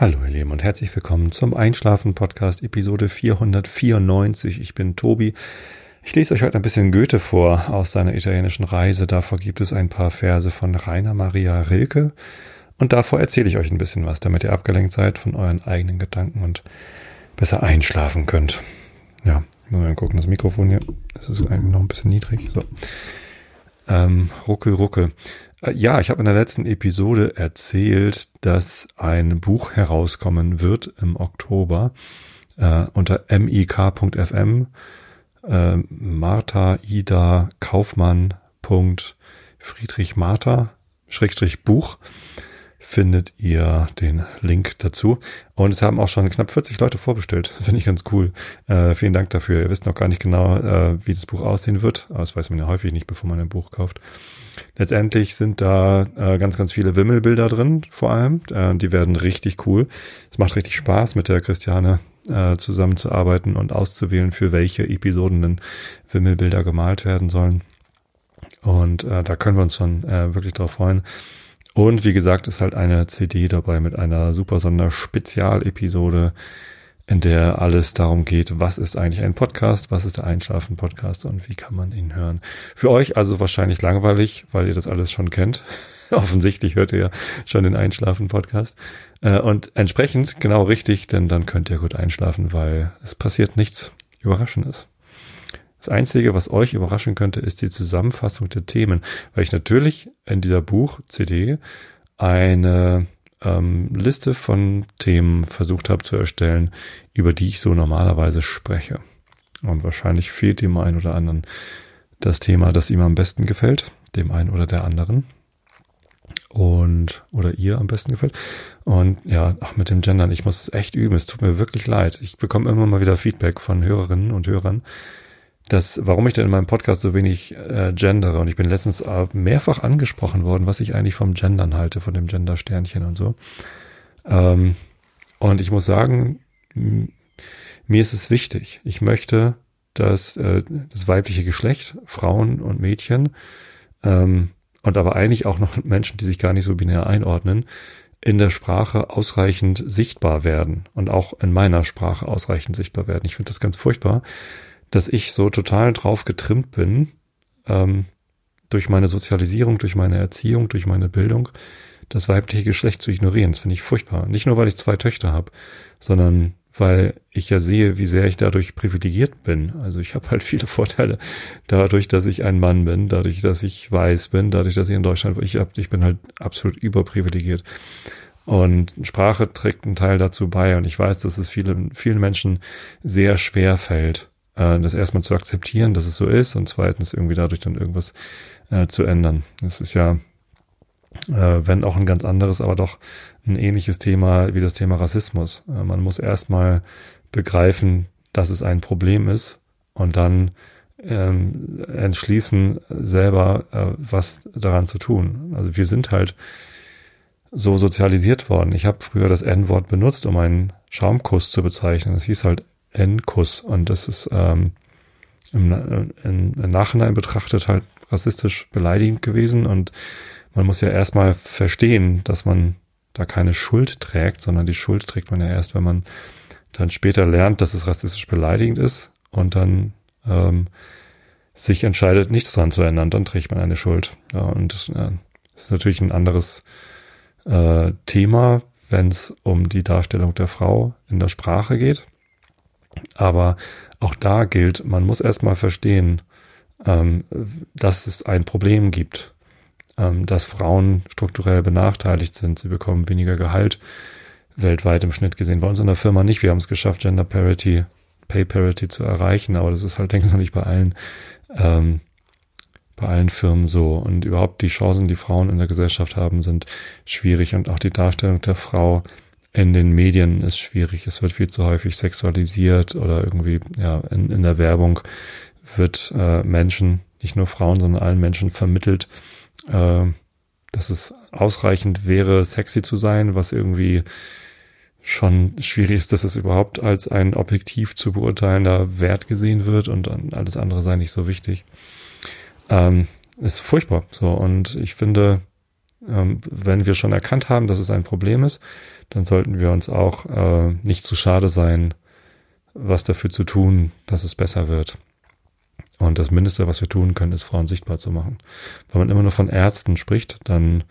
Hallo ihr Lieben und herzlich willkommen zum Einschlafen Podcast Episode 494. Ich bin Tobi. Ich lese euch heute ein bisschen Goethe vor aus seiner italienischen Reise. Davor gibt es ein paar Verse von Rainer Maria Rilke und davor erzähle ich euch ein bisschen was, damit ihr abgelenkt seid von euren eigenen Gedanken und besser einschlafen könnt. Ja, ich muss mal gucken, das Mikrofon hier, das ist eigentlich noch ein bisschen niedrig. So. Ähm, ruckel, ruckel. Äh, ja, ich habe in der letzten Episode erzählt, dass ein Buch herauskommen wird im Oktober äh, unter mik.fm. Äh, Martha Ida Kaufmann. Friedrich Martha Schrägstrich Buch findet ihr den Link dazu. Und es haben auch schon knapp 40 Leute vorbestellt. Finde ich ganz cool. Äh, vielen Dank dafür. Ihr wisst noch gar nicht genau, äh, wie das Buch aussehen wird. Aber das weiß man ja häufig nicht, bevor man ein Buch kauft. Letztendlich sind da äh, ganz, ganz viele Wimmelbilder drin, vor allem. Äh, die werden richtig cool. Es macht richtig Spaß, mit der Christiane äh, zusammenzuarbeiten und auszuwählen, für welche Episoden denn Wimmelbilder gemalt werden sollen. Und äh, da können wir uns schon äh, wirklich drauf freuen. Und wie gesagt, ist halt eine CD dabei mit einer super Sonderspezialepisode, in der alles darum geht, was ist eigentlich ein Podcast, was ist der Einschlafen-Podcast und wie kann man ihn hören. Für euch also wahrscheinlich langweilig, weil ihr das alles schon kennt. Offensichtlich hört ihr ja schon den Einschlafen-Podcast. Äh, und entsprechend genau richtig, denn dann könnt ihr gut einschlafen, weil es passiert nichts Überraschendes. Das Einzige, was euch überraschen könnte, ist die Zusammenfassung der Themen, weil ich natürlich in dieser Buch-CD eine ähm, Liste von Themen versucht habe zu erstellen, über die ich so normalerweise spreche. Und wahrscheinlich fehlt dem einen oder anderen das Thema, das ihm am besten gefällt, dem einen oder der anderen. Und, oder ihr am besten gefällt. Und ja, auch mit dem Gendern, ich muss es echt üben. Es tut mir wirklich leid. Ich bekomme immer mal wieder Feedback von Hörerinnen und Hörern, dass, warum ich denn in meinem Podcast so wenig äh, gendere. Und ich bin letztens äh, mehrfach angesprochen worden, was ich eigentlich vom Gendern halte, von dem Gender-Sternchen und so. Ähm, und ich muss sagen, mir ist es wichtig. Ich möchte, dass äh, das weibliche Geschlecht, Frauen und Mädchen, ähm, und aber eigentlich auch noch Menschen, die sich gar nicht so binär einordnen, in der Sprache ausreichend sichtbar werden und auch in meiner Sprache ausreichend sichtbar werden. Ich finde das ganz furchtbar, dass ich so total drauf getrimmt bin, ähm, durch meine Sozialisierung, durch meine Erziehung, durch meine Bildung, das weibliche Geschlecht zu ignorieren. Das finde ich furchtbar. Nicht nur, weil ich zwei Töchter habe, sondern weil ich ja sehe, wie sehr ich dadurch privilegiert bin. Also ich habe halt viele Vorteile dadurch, dass ich ein Mann bin, dadurch, dass ich weiß bin, dadurch, dass ich in Deutschland, ich, hab, ich bin halt absolut überprivilegiert. Und Sprache trägt einen Teil dazu bei. Und ich weiß, dass es vielen, vielen Menschen sehr schwer fällt, äh, das erstmal zu akzeptieren, dass es so ist und zweitens irgendwie dadurch dann irgendwas äh, zu ändern. Das ist ja, äh, wenn auch ein ganz anderes, aber doch ein ähnliches Thema wie das Thema Rassismus. Äh, man muss erstmal begreifen, dass es ein Problem ist und dann ähm, entschließen, selber äh, was daran zu tun. Also wir sind halt so sozialisiert worden. Ich habe früher das N-Wort benutzt, um einen Schaumkuss zu bezeichnen. Das hieß halt N-Kuss. Und das ist ähm, im, im, im Nachhinein betrachtet halt rassistisch beleidigend gewesen. Und man muss ja erstmal verstehen, dass man da keine Schuld trägt, sondern die Schuld trägt man ja erst, wenn man dann später lernt, dass es rassistisch beleidigend ist und dann ähm, sich entscheidet, nichts dran zu ändern, dann trägt man eine Schuld. Ja, und das, äh, ist natürlich ein anderes äh, Thema, wenn es um die Darstellung der Frau in der Sprache geht. Aber auch da gilt, man muss erstmal verstehen, ähm, dass es ein Problem gibt, ähm, dass Frauen strukturell benachteiligt sind. Sie bekommen weniger Gehalt weltweit im Schnitt gesehen. Bei uns in der Firma nicht. Wir haben es geschafft, Gender Parity, Pay Parity zu erreichen, aber das ist halt, denke ich, noch nicht bei allen, ähm, bei allen Firmen so. Und überhaupt die Chancen, die Frauen in der Gesellschaft haben, sind schwierig und auch die Darstellung der Frau in den Medien ist schwierig. Es wird viel zu häufig sexualisiert oder irgendwie, ja, in, in der Werbung wird äh, Menschen, nicht nur Frauen, sondern allen Menschen vermittelt, äh, dass es ausreichend wäre, sexy zu sein, was irgendwie schon schwierig ist, dass es überhaupt als ein objektiv zu beurteilender Wert gesehen wird und alles andere sei nicht so wichtig. Ähm, ist furchtbar. So, und ich finde, ähm, wenn wir schon erkannt haben, dass es ein Problem ist, dann sollten wir uns auch äh, nicht zu schade sein, was dafür zu tun, dass es besser wird. Und das Mindeste, was wir tun können, ist Frauen sichtbar zu machen. Wenn man immer nur von Ärzten spricht, dann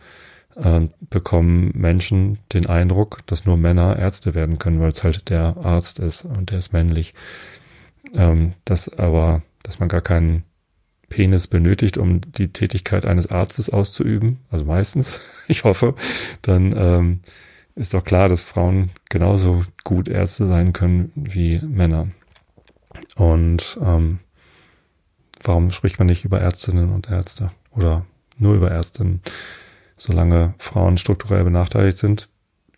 äh, bekommen Menschen den Eindruck, dass nur Männer Ärzte werden können, weil es halt der Arzt ist und der ist männlich. Ähm, dass aber, dass man gar keinen Penis benötigt, um die Tätigkeit eines Arztes auszuüben, also meistens, ich hoffe, dann ähm, ist doch klar, dass Frauen genauso gut Ärzte sein können wie Männer. Und ähm, warum spricht man nicht über Ärztinnen und Ärzte oder nur über Ärztinnen? Solange Frauen strukturell benachteiligt sind,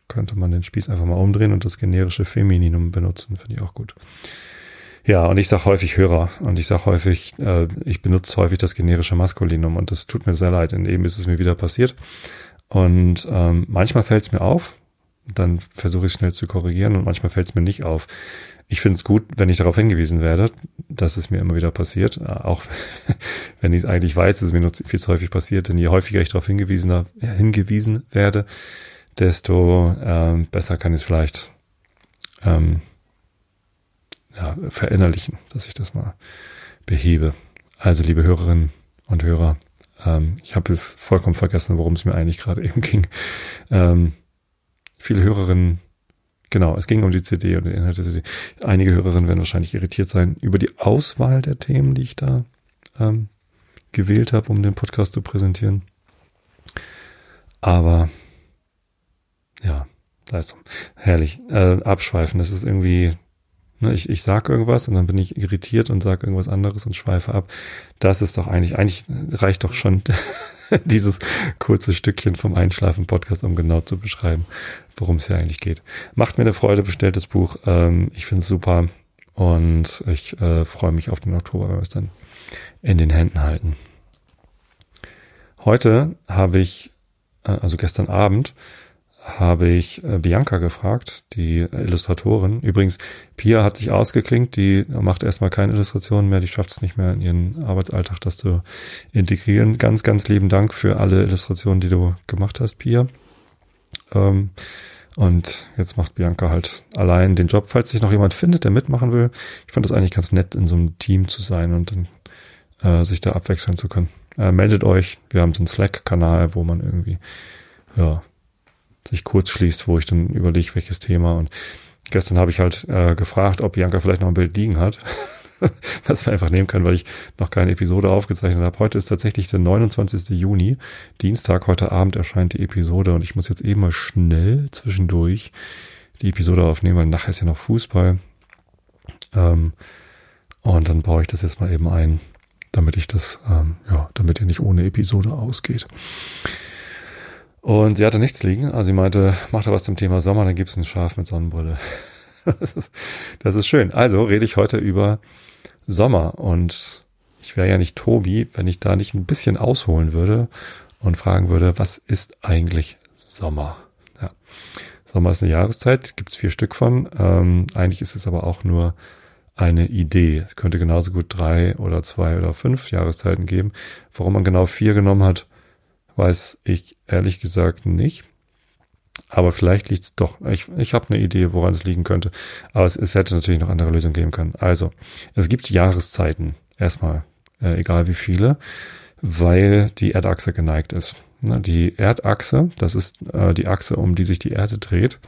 könnte man den Spieß einfach mal umdrehen und das generische Femininum benutzen, finde ich auch gut. Ja, und ich sage häufig Hörer. Und ich sage häufig, äh, ich benutze häufig das generische Maskulinum. Und das tut mir sehr leid, denn eben ist es mir wieder passiert. Und ähm, manchmal fällt es mir auf, dann versuche ich schnell zu korrigieren. Und manchmal fällt es mir nicht auf. Ich finde es gut, wenn ich darauf hingewiesen werde, dass es mir immer wieder passiert, äh, auch wenn ich eigentlich weiß, dass es mir noch viel zu häufig passiert, denn je häufiger ich darauf hingewiesen, hingewiesen werde, desto ähm, besser kann ich es vielleicht ähm, ja, verinnerlichen, dass ich das mal behebe. Also, liebe Hörerinnen und Hörer, ähm, ich habe es vollkommen vergessen, worum es mir eigentlich gerade eben ging. Ähm, viele Hörerinnen, genau, es ging um die CD und den Inhalt der CD. Einige Hörerinnen werden wahrscheinlich irritiert sein über die Auswahl der Themen, die ich da ähm, gewählt habe, um den Podcast zu präsentieren. Aber ja, Leistung. Herrlich. Äh, abschweifen, das ist irgendwie ich, ich sag irgendwas und dann bin ich irritiert und sage irgendwas anderes und schweife ab. Das ist doch eigentlich, eigentlich reicht doch schon dieses kurze Stückchen vom Einschlafen-Podcast, um genau zu beschreiben, worum es hier eigentlich geht. Macht mir eine Freude, bestellt das Buch. Ähm, ich finde es super und ich äh, freue mich auf den Oktober, wenn wir es dann in den Händen halten. Heute habe ich, äh, also gestern Abend, habe ich äh, Bianca gefragt, die Illustratorin. Übrigens, Pia hat sich ausgeklinkt, die macht erstmal keine Illustrationen mehr, die schafft es nicht mehr in ihren Arbeitsalltag, das zu integrieren. Ganz, ganz lieben Dank für alle Illustrationen, die du gemacht hast, Pia. Ähm, und jetzt macht Bianca halt allein den Job, falls sich noch jemand findet, der mitmachen will. Ich fand das eigentlich ganz nett, in so einem Team zu sein und dann äh, sich da abwechseln zu können. Äh, meldet euch, wir haben so einen Slack-Kanal, wo man irgendwie ja, sich kurz schließt, wo ich dann überlege, welches Thema. Und gestern habe ich halt äh, gefragt, ob Bianca vielleicht noch ein Bild liegen hat, was wir einfach nehmen können, weil ich noch keine Episode aufgezeichnet habe. Heute ist tatsächlich der 29. Juni, Dienstag. Heute Abend erscheint die Episode und ich muss jetzt eben mal schnell zwischendurch die Episode aufnehmen, weil nachher ist ja noch Fußball. Ähm, und dann baue ich das jetzt mal eben ein, damit ich das, ähm, ja, damit ihr nicht ohne Episode ausgeht. Und sie hatte nichts liegen. Also sie meinte, mach da was zum Thema Sommer, dann gibt's ein Schaf mit Sonnenbrille. das, ist, das ist schön. Also rede ich heute über Sommer. Und ich wäre ja nicht Tobi, wenn ich da nicht ein bisschen ausholen würde und fragen würde, was ist eigentlich Sommer? Ja. Sommer ist eine Jahreszeit, gibt's vier Stück von. Ähm, eigentlich ist es aber auch nur eine Idee. Es könnte genauso gut drei oder zwei oder fünf Jahreszeiten geben. Warum man genau vier genommen hat, weiß ich ehrlich gesagt nicht. Aber vielleicht liegt es doch. Ich, ich habe eine Idee, woran es liegen könnte. Aber es, es hätte natürlich noch andere Lösungen geben können. Also, es gibt Jahreszeiten. Erstmal, äh, egal wie viele, weil die Erdachse geneigt ist. Na, die Erdachse, das ist äh, die Achse, um die sich die Erde dreht,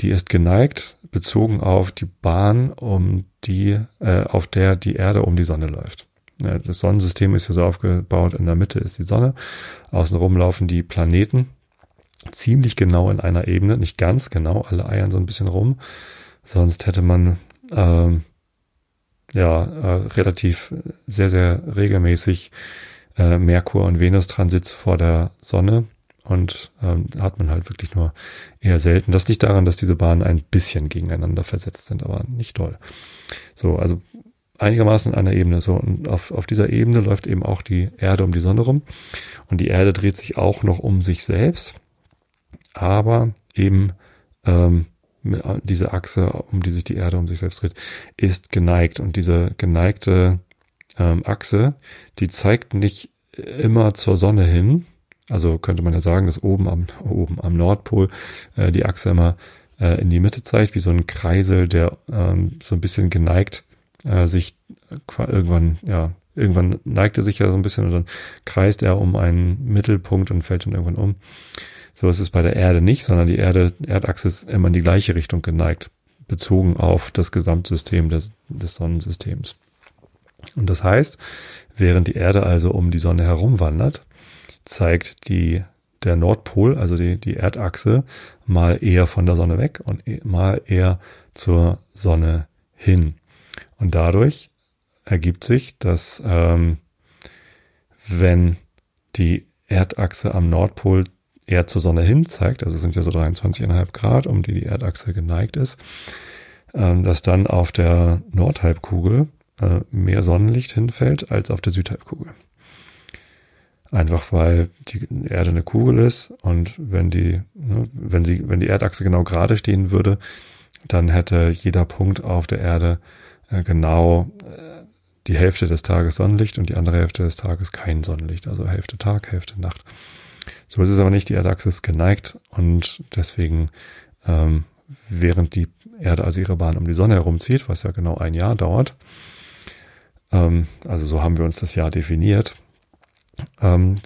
die ist geneigt bezogen auf die Bahn, um die, äh, auf der die Erde um die Sonne läuft. Das Sonnensystem ist ja so aufgebaut, in der Mitte ist die Sonne, außenrum laufen die Planeten ziemlich genau in einer Ebene, nicht ganz genau, alle eiern so ein bisschen rum, sonst hätte man ähm, ja äh, relativ sehr, sehr regelmäßig äh, Merkur- und Venus-Transits vor der Sonne und ähm, hat man halt wirklich nur eher selten. Das liegt daran, dass diese Bahnen ein bisschen gegeneinander versetzt sind, aber nicht doll. So, also einigermaßen in einer Ebene. So, und auf, auf dieser Ebene läuft eben auch die Erde um die Sonne rum. Und die Erde dreht sich auch noch um sich selbst. Aber eben ähm, diese Achse, um die sich die Erde um sich selbst dreht, ist geneigt. Und diese geneigte ähm, Achse, die zeigt nicht immer zur Sonne hin, Also könnte man ja sagen, dass oben am, oben am Nordpol äh, die Achse immer äh, in die Mitte zeigt, wie so ein Kreisel, der ähm, so ein bisschen geneigt äh, sich irgendwann, ja, irgendwann neigt er sich ja so ein bisschen und dann kreist er um einen Mittelpunkt und fällt dann irgendwann um. So ist es bei der Erde nicht, sondern die Erde, Erdachse ist immer in die gleiche Richtung geneigt, bezogen auf das Gesamtsystem des, des Sonnensystems. Und das heißt, während die Erde also um die Sonne herumwandert, zeigt die, der Nordpol, also die, die Erdachse, mal eher von der Sonne weg und e, mal eher zur Sonne hin. Und dadurch ergibt sich, dass ähm, wenn die Erdachse am Nordpol eher zur Sonne hin zeigt, also es sind ja so 23,5 Grad, um die die Erdachse geneigt ist, ähm, dass dann auf der Nordhalbkugel äh, mehr Sonnenlicht hinfällt als auf der Südhalbkugel. Einfach weil die Erde eine Kugel ist und wenn die, ne, wenn sie, wenn die Erdachse genau gerade stehen würde, dann hätte jeder Punkt auf der Erde genau äh, die Hälfte des Tages Sonnenlicht und die andere Hälfte des Tages kein Sonnenlicht. Also Hälfte Tag, Hälfte Nacht. So ist es aber nicht. Die Erdachse ist geneigt und deswegen, ähm, während die Erde also ihre Bahn um die Sonne herumzieht, was ja genau ein Jahr dauert, ähm, also so haben wir uns das Jahr definiert, ähm,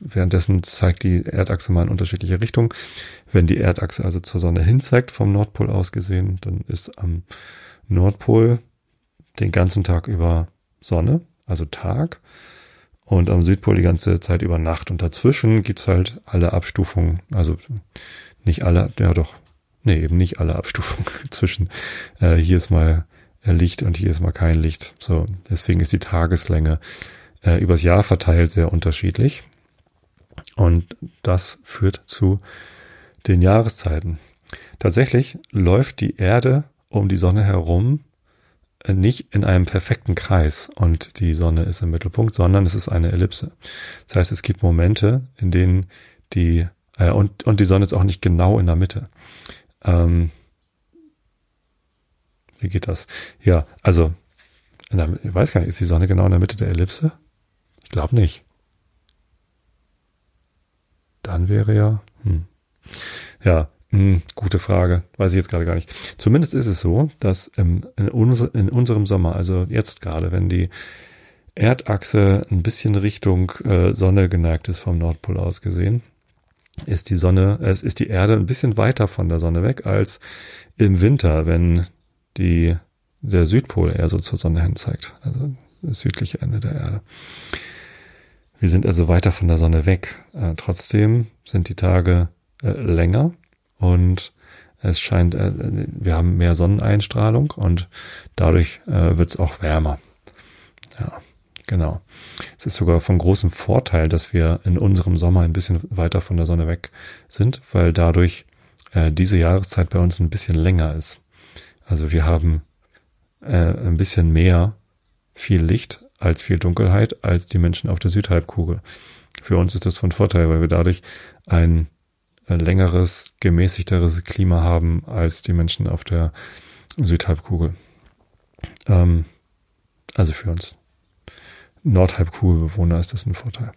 währenddessen zeigt die Erdachse mal in unterschiedliche Richtungen. Wenn die Erdachse also zur Sonne hin zeigt, vom Nordpol aus gesehen, dann ist am Nordpol den ganzen Tag über Sonne, also Tag, und am Südpol die ganze Zeit über Nacht. Und dazwischen gibt's halt alle Abstufungen, also nicht alle, ja doch, nee, eben nicht alle Abstufungen zwischen. Äh, hier ist mal Licht und hier ist mal kein Licht. So, deswegen ist die Tageslänge äh, übers Jahr verteilt sehr unterschiedlich. Und das führt zu den Jahreszeiten. Tatsächlich läuft die Erde um die Sonne herum äh, nicht in einem perfekten Kreis und die Sonne ist im Mittelpunkt, sondern es ist eine Ellipse. Das heißt, es gibt Momente, in denen die äh, und und die Sonne ist auch nicht genau in der Mitte. Ähm, wie geht das? Ja, also der, ich weiß gar nicht, ist die Sonne genau in der Mitte der Ellipse? Ich glaube nicht. Dann wäre ja, hm. ja, hm, gute Frage. Weiß ich jetzt gerade gar nicht. Zumindest ist es so, dass ähm, in, unser, in unserem Sommer, also jetzt gerade, wenn die Erdachse ein bisschen Richtung äh, Sonne geneigt ist vom Nordpol aus gesehen, ist die Sonne, es ist die Erde ein bisschen weiter von der Sonne weg als im Winter, wenn die der Südpol eher so zur Sonne hin zeigt, also das südliche Ende der Erde. Wir sind also weiter von der Sonne weg. Äh, trotzdem sind die Tage äh, länger und es scheint, äh, wir haben mehr Sonneneinstrahlung und dadurch äh, wird es auch wärmer. Ja, genau. Es ist sogar von großem Vorteil, dass wir in unserem Sommer ein bisschen weiter von der Sonne weg sind, weil dadurch äh, diese Jahreszeit bei uns ein bisschen länger ist. Also wir haben äh, ein bisschen mehr viel Licht als viel Dunkelheit als die Menschen auf der Südhalbkugel. Für uns ist das von Vorteil, weil wir dadurch ein längeres, gemäßigteres Klima haben als die Menschen auf der Südhalbkugel. Ähm, also für uns Nordhalbkugelbewohner ist das ein Vorteil.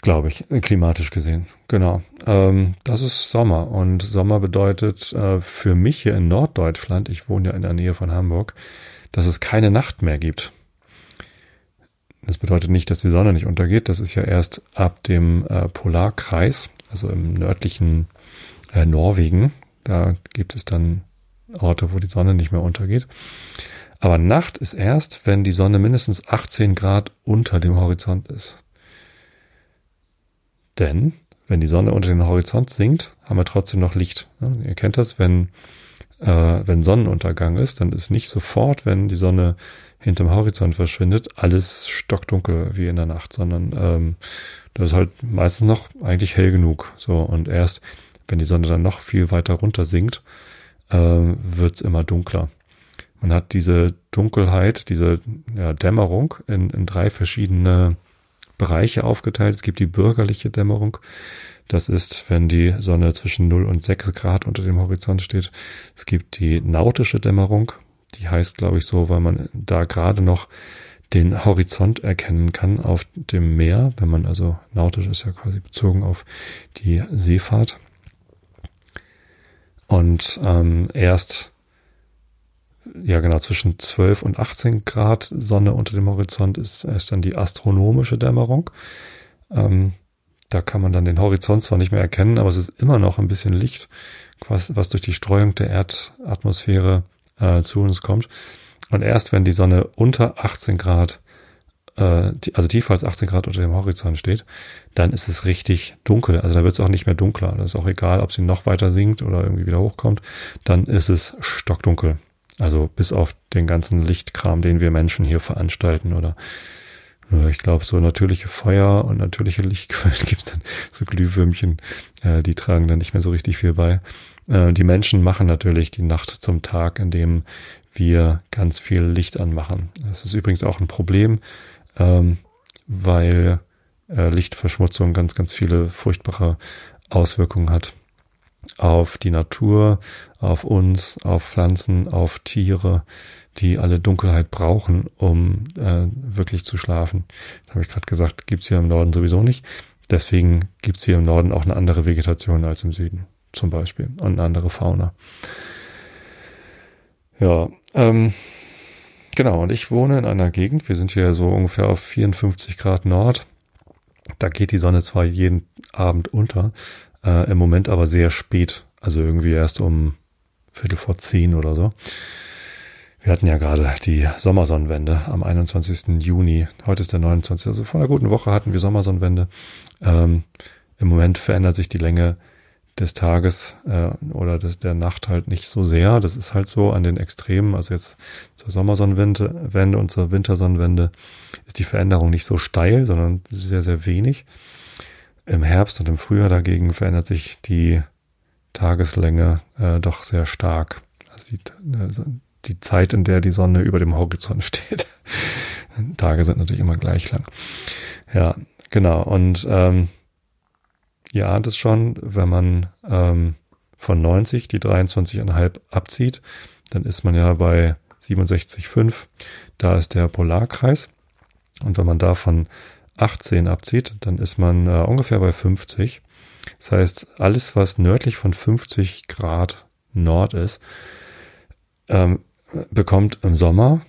Glaube ich, klimatisch gesehen. Genau. Ähm, das ist Sommer. Und Sommer bedeutet äh, für mich hier in Norddeutschland, ich wohne ja in der Nähe von Hamburg, dass es keine Nacht mehr gibt. Das bedeutet nicht, dass die Sonne nicht untergeht. Das ist ja erst ab dem äh, Polarkreis, also im nördlichen äh, Norwegen. Da gibt es dann Orte, wo die Sonne nicht mehr untergeht. Aber Nacht ist erst, wenn die Sonne mindestens 18 Grad unter dem Horizont ist. Denn wenn die Sonne unter den Horizont sinkt, haben wir trotzdem noch Licht. Ihr kennt das, wenn, äh, wenn Sonnenuntergang ist, dann ist nicht sofort, wenn die Sonne hinterm Horizont verschwindet, alles stockdunkel wie in der Nacht, sondern ähm, das ist halt meistens noch eigentlich hell genug. So, und erst wenn die Sonne dann noch viel weiter runter sinkt, ähm, wird's immer dunkler. Man hat diese Dunkelheit, diese ja, Dämmerung in, in drei verschiedene Bereiche aufgeteilt. Es gibt die bürgerliche Dämmerung. Das ist, wenn die Sonne zwischen 0 und 6 Grad unter dem Horizont steht. Es gibt die nautische Dämmerung. Die heißt, glaube ich, so, weil man da gerade noch den Horizont erkennen kann auf dem Meer, wenn man also nautisch ist ja quasi bezogen auf die Seefahrt. Und ähm, erst ja genau zwischen 12 und 18 Grad Sonne unter dem Horizont ist, ist dann die astronomische Dämmerung. Ähm, da kann man dann den Horizont zwar nicht mehr erkennen, aber es ist immer noch ein bisschen Licht, was, was durch die Streuung der Erdatmosphäre äh, zu uns kommt. Und erst wenn die Sonne unter 18 Grad, äh, also tiefer als 18 Grad unter dem Horizont steht, dann ist es richtig dunkel. Also da wird es auch nicht mehr dunkler. Das ist auch egal, ob sie noch weiter sinkt oder irgendwie wieder hochkommt. Dann ist es stockdunkel. Also bis auf den ganzen Lichtkram, den wir Menschen hier veranstalten oder ich glaube, so natürliche Feuer und natürliche Lichtquellen gibt es dann so Glühwürmchen, äh, die tragen dann nicht mehr so richtig viel bei. Äh, die Menschen machen natürlich die Nacht zum Tag, indem wir ganz viel Licht anmachen. Das ist übrigens auch ein Problem, ähm, weil äh, Lichtverschmutzung ganz, ganz viele furchtbare Auswirkungen hat auf die Natur, auf uns, auf Pflanzen, auf Tiere, die alle Dunkelheit brauchen, um äh, wirklich zu schlafen. Das habe ich gerade gesagt, gibt's hier im Norden sowieso nicht. Deswegen gibt's hier im Norden auch eine andere Vegetation als im Süden zum Beispiel und eine andere Fauna. Ja, ähm, genau. Und ich wohne in einer Gegend, wir sind hier so ungefähr auf 54 Grad Nord. Da geht die Sonne zwar jeden Abend unter, äh, im Moment aber sehr spät. Also irgendwie erst um Viertel vor zehn oder so. Wir hatten ja gerade die Sommersonnenwende am 21. Juni. Heute ist der 29. Also vor einer guten Woche hatten wir Sommersonnenwende. Ähm, Im Moment verändert sich die Länge des Tages äh, oder des, der Nacht halt nicht so sehr. Das ist halt so an den Extremen. Also jetzt zur Sommersonnenwende Wende und zur Wintersonnenwende ist die Veränderung nicht so steil, sondern sehr, sehr wenig. Im Herbst und im Frühjahr dagegen verändert sich die Tageslänge äh, doch sehr stark. Also die, also die Zeit, in der die Sonne über dem Horizont steht. Tage sind natürlich immer gleich lang. Ja, genau. Und ähm, ihr ahnt es schon, wenn man ähm, von 90 die 23,5 abzieht, dann ist man ja bei 67,5. Da ist der Polarkreis. Und wenn man davon 18 abzieht, dann ist man äh, ungefähr bei 50. Das heißt, alles, was nördlich von 50 Grad Nord ist, ähm, bekommt im Sommer,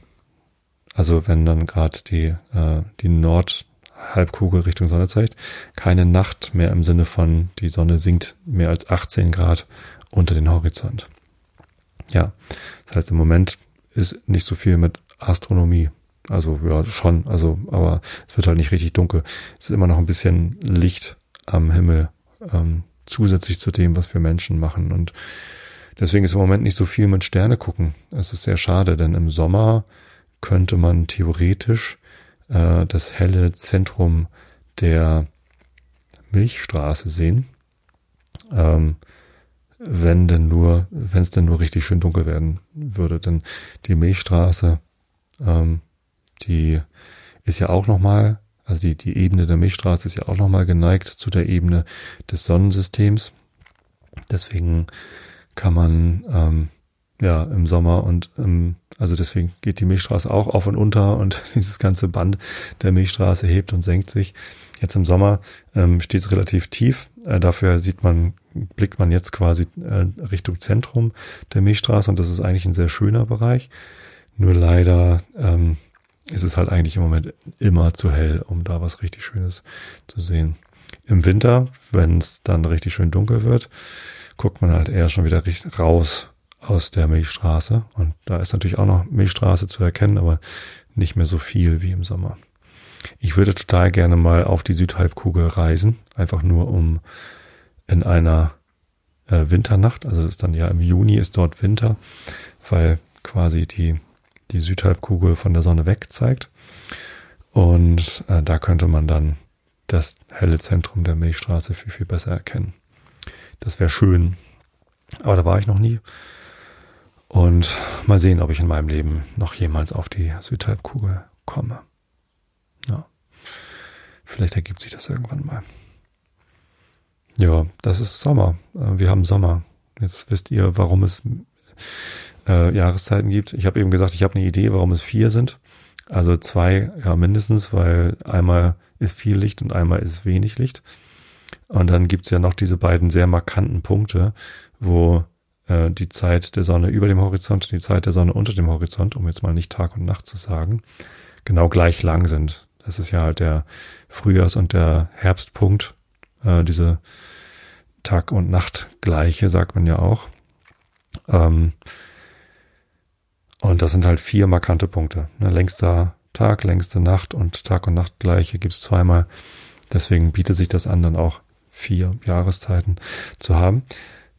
also wenn dann gerade die, äh, die Nord Halbkugel Richtung Sonne zeigt, keine Nacht mehr im Sinne von, die Sonne sinkt mehr als 18 Grad unter den Horizont. Ja, das heißt, im Moment ist nicht so viel mit Astronomie. Also ja, schon, also, aber es wird halt nicht richtig dunkel. Es ist immer noch ein bisschen Licht am Himmel, ähm, zusätzlich zu dem, was wir Menschen machen. Und deswegen ist im Moment nicht so viel mit Sterne gucken. Es ist sehr schade, denn im Sommer könnte man theoretisch äh, das helle Zentrum der Milchstraße sehen. Ähm, wenn denn nur, wenn es denn nur richtig schön dunkel werden würde. Denn die Milchstraße, ähm, die ist ja auch nochmal, also die, die Ebene der Milchstraße ist ja auch nochmal geneigt zu der Ebene des Sonnensystems. Deswegen kann man ähm, ja, im Sommer und ähm, also deswegen geht die Milchstraße auch auf und unter und dieses ganze Band der Milchstraße hebt und senkt sich. Jetzt im Sommer ähm, steht es relativ tief. Äh, dafür sieht man, blickt man jetzt quasi äh, Richtung Zentrum der Milchstraße und das ist eigentlich ein sehr schöner Bereich. Nur leider ähm, ist es halt eigentlich im Moment immer zu hell, um da was richtig Schönes zu sehen. Im Winter, wenn es dann richtig schön dunkel wird, guckt man halt eher schon wieder raus aus der Milchstraße. Und da ist natürlich auch noch Milchstraße zu erkennen, aber nicht mehr so viel wie im Sommer. Ich würde total gerne mal auf die Südhalbkugel reisen, einfach nur um in einer äh, Winternacht, also das ist dann ja im Juni ist dort Winter, weil quasi die, die Südhalbkugel von der Sonne weg zeigt. Und äh, da könnte man dann das helle Zentrum der Milchstraße viel, viel besser erkennen. Das wäre schön. Aber da war ich noch nie. Und mal sehen, ob ich in meinem Leben noch jemals auf die Südhalbkugel komme. Ja. Vielleicht ergibt sich das irgendwann mal. Ja, das ist Sommer. Äh, wir haben Sommer. Jetzt wisst ihr, warum es äh, Jahreszeiten gibt. Ich habe eben gesagt, ich habe eine Idee, warum es vier sind. Also zwei, ja mindestens, weil einmal ist viel Licht und einmal ist wenig Licht. Und dann gibt's ja noch diese beiden sehr markanten Punkte, wo äh, die Zeit der Sonne über dem Horizont und die Zeit der Sonne unter dem Horizont, um jetzt mal nicht Tag und Nacht zu sagen, genau gleich lang sind. Das ist ja halt der Frühjahrs- und der Herbstpunkt, äh, diese Tag- und Nachtgleiche, sagt man ja auch. Ähm, und das sind halt vier markante Punkte. Ne? Längster Tag, längste Nacht und Tag und Nacht gleiche gibt's zweimal. Deswegen bietet sich das an, dann auch vier Jahreszeiten zu haben.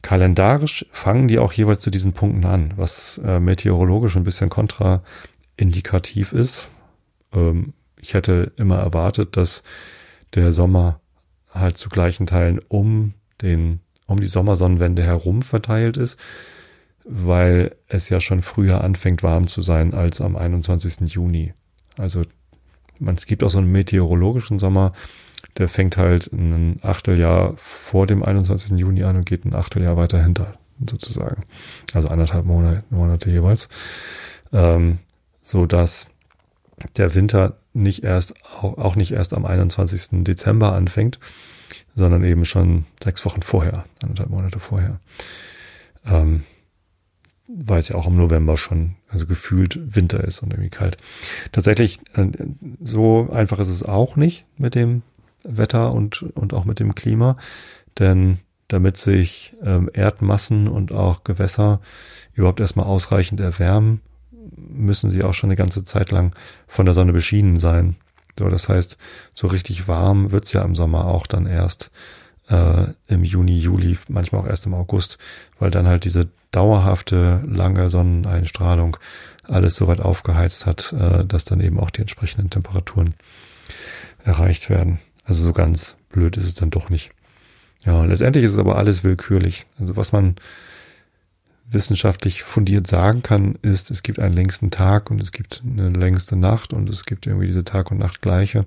Kalendarisch fangen die auch jeweils zu diesen Punkten an, was äh, meteorologisch ein bisschen kontraindikativ ist. Ähm, ich hätte immer erwartet, dass der Sommer halt zu gleichen Teilen um den, um die Sommersonnenwende herum verteilt ist, weil es ja schon früher anfängt warm zu sein als am 21. Juni. Also man, es gibt auch so einen meteorologischen Sommer, der fängt halt ein Achteljahr vor dem 21. Juni an und geht ein Achteljahr weiter hinter, sozusagen. Also anderthalb Monate, Monate jeweils. Ähm, so dass der Winter nicht erst, auch nicht erst am 21. Dezember anfängt, sondern eben schon sechs Wochen vorher, anderthalb Monate vorher. Ähm, weil es ja auch im November schon, also gefühlt Winter ist und irgendwie kalt. Tatsächlich, äh, so einfach ist es auch nicht mit dem Wetter und, und auch mit dem Klima, denn damit sich ähm, Erdmassen und auch Gewässer überhaupt erstmal ausreichend erwärmen, müssen sie auch schon eine ganze Zeit lang von der Sonne beschienen sein. So, das heißt, so richtig warm wird's ja im Sommer auch dann erst äh, im Juni, Juli, manchmal auch erst im August, weil dann halt diese dauerhafte, lange Sonneneinstrahlung alles so weit aufgeheizt hat, äh, dass dann eben auch die entsprechenden Temperaturen erreicht werden. Also so ganz blöd ist es dann doch nicht. Ja, letztendlich ist es aber alles willkürlich. Also was man wissenschaftlich fundiert sagen kann, ist, es gibt einen längsten Tag und es gibt eine längste Nacht und es gibt irgendwie diese Tag- und Nachtgleiche.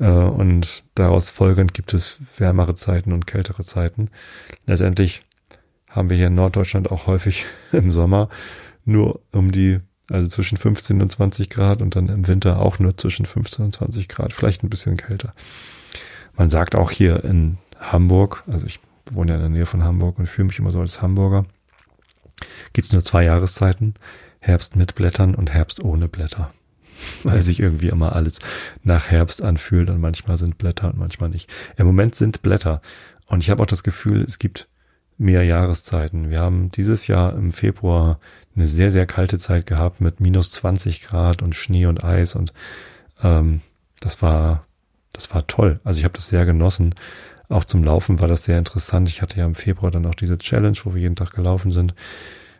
Äh, und daraus folgend gibt es wärmere Zeiten und kältere Zeiten. Letztendlich haben wir hier in Norddeutschland auch häufig im Sommer nur um die, also zwischen 15 und 20 Grad und dann im Winter auch nur zwischen 15 und 20 Grad, vielleicht ein bisschen kälter. Man sagt auch hier in Hamburg, also ich wohne ja in der Nähe von Hamburg und fühle mich immer so als Hamburger, gibt es nur zwei Jahreszeiten, Herbst mit Blättern und Herbst ohne Blätter. Weil sich irgendwie immer alles nach Herbst anfühlt und manchmal sind Blätter und manchmal nicht. Im Moment sind Blätter. Und ich habe auch das Gefühl, es gibt mehr Jahreszeiten. Wir haben dieses Jahr im Februar eine sehr, sehr kalte Zeit gehabt mit minus 20 Grad und Schnee und Eis und ähm, das war, das war toll. Also ich habe das sehr genossen. Auch zum Laufen war das sehr interessant. Ich hatte ja im Februar dann auch diese Challenge, wo wir jeden Tag gelaufen sind.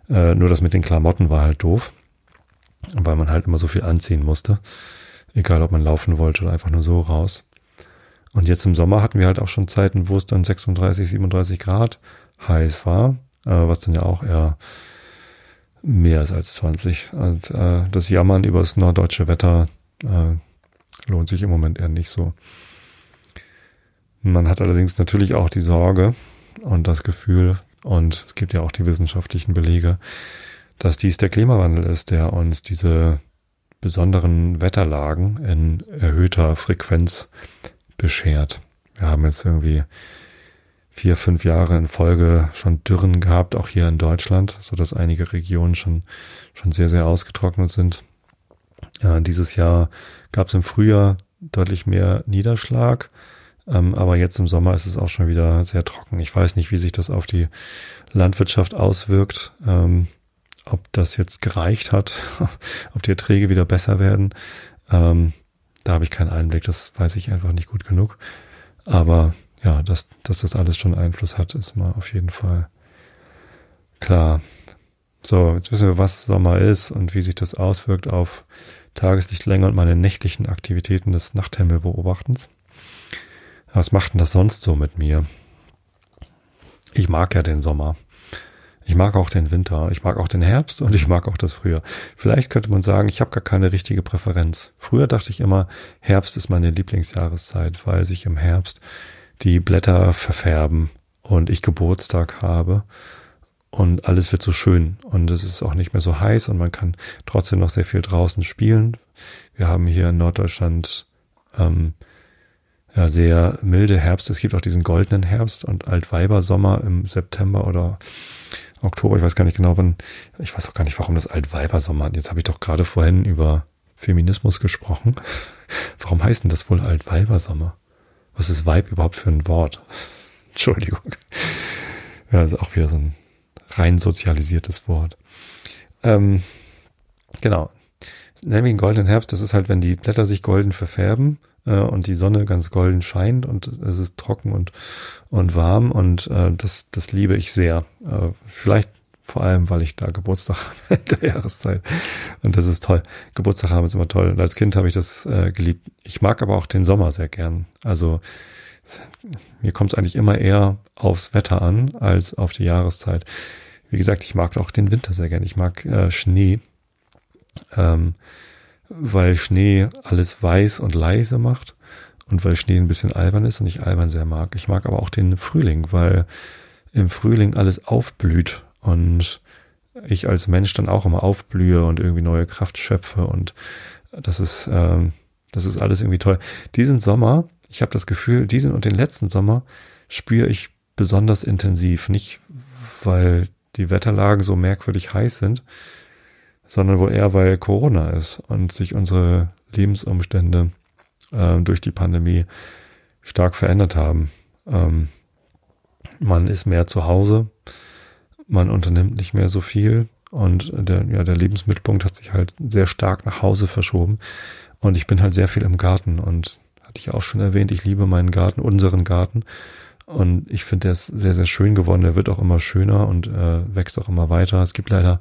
Äh, nur das mit den Klamotten war halt doof, weil man halt immer so viel anziehen musste. Egal, ob man laufen wollte oder einfach nur so raus. Und jetzt im Sommer hatten wir halt auch schon Zeiten, wo es dann 36, 37 Grad heiß war, äh, was dann ja auch eher mehr ist als 20. Und äh, das Jammern über das norddeutsche Wetter äh, lohnt sich im Moment eher nicht so. Man hat allerdings natürlich auch die Sorge und das Gefühl, und es gibt ja auch die wissenschaftlichen Belege, dass dies der Klimawandel ist, der uns diese besonderen Wetterlagen in erhöhter Frequenz beschert. Wir haben jetzt irgendwie vier, fünf Jahre in Folge schon Dürren gehabt, auch hier in Deutschland, so dass einige Regionen schon, schon sehr, sehr ausgetrocknet sind. Ja, dieses Jahr gab es im Frühjahr deutlich mehr Niederschlag. Ähm, aber jetzt im Sommer ist es auch schon wieder sehr trocken. Ich weiß nicht, wie sich das auf die Landwirtschaft auswirkt, ähm, ob das jetzt gereicht hat, ob die Erträge wieder besser werden. Ähm, da habe ich keinen Einblick, das weiß ich einfach nicht gut genug. Aber ja, dass, dass das alles schon Einfluss hat, ist mal auf jeden Fall klar. So, jetzt wissen wir, was Sommer ist und wie sich das auswirkt auf Tageslichtlänge und meine nächtlichen Aktivitäten des Nachthimmelbeobachtens. Was macht denn das sonst so mit mir? Ich mag ja den Sommer. Ich mag auch den Winter, ich mag auch den Herbst und ich mag auch das Frühjahr. Vielleicht könnte man sagen, ich habe gar keine richtige Präferenz. Früher dachte ich immer, Herbst ist meine Lieblingsjahreszeit, weil sich im Herbst die Blätter verfärben und ich Geburtstag habe und alles wird so schön und es ist auch nicht mehr so heiß und man kann trotzdem noch sehr viel draußen spielen. Wir haben hier in Norddeutschland ähm, ja, sehr milde Herbst. Es gibt auch diesen goldenen Herbst und Altweibersommer im September oder Oktober. Ich weiß gar nicht genau, wann. Ich weiß auch gar nicht, warum das Altweibersommer. Jetzt habe ich doch gerade vorhin über Feminismus gesprochen. Warum heißt denn das wohl Altweibersommer? Was ist Weib überhaupt für ein Wort? Entschuldigung. Ja, das ist auch wieder so ein rein sozialisiertes Wort. Ähm, genau. Ihn goldenen Herbst. Das ist halt, wenn die Blätter sich golden verfärben äh, und die Sonne ganz golden scheint und es ist trocken und, und warm und äh, das, das liebe ich sehr. Äh, vielleicht vor allem, weil ich da Geburtstag habe in der Jahreszeit. Und das ist toll. Geburtstag haben ist immer toll. Und als Kind habe ich das äh, geliebt. Ich mag aber auch den Sommer sehr gern. Also mir kommt es eigentlich immer eher aufs Wetter an als auf die Jahreszeit. Wie gesagt, ich mag auch den Winter sehr gern. Ich mag äh, Schnee, ähm, weil Schnee alles weiß und leise macht und weil Schnee ein bisschen albern ist und ich albern sehr mag. Ich mag aber auch den Frühling, weil im Frühling alles aufblüht und ich als Mensch dann auch immer aufblühe und irgendwie neue Kraft schöpfe und das ist, ähm, das ist alles irgendwie toll. Diesen Sommer ich habe das Gefühl, diesen und den letzten Sommer spüre ich besonders intensiv. Nicht, weil die Wetterlagen so merkwürdig heiß sind, sondern wohl eher, weil Corona ist und sich unsere Lebensumstände äh, durch die Pandemie stark verändert haben. Ähm, man ist mehr zu Hause, man unternimmt nicht mehr so viel und der, ja, der Lebensmittelpunkt hat sich halt sehr stark nach Hause verschoben und ich bin halt sehr viel im Garten und hatte ich auch schon erwähnt, ich liebe meinen Garten, unseren Garten. Und ich finde, der ist sehr, sehr schön geworden. Der wird auch immer schöner und äh, wächst auch immer weiter. Es gibt leider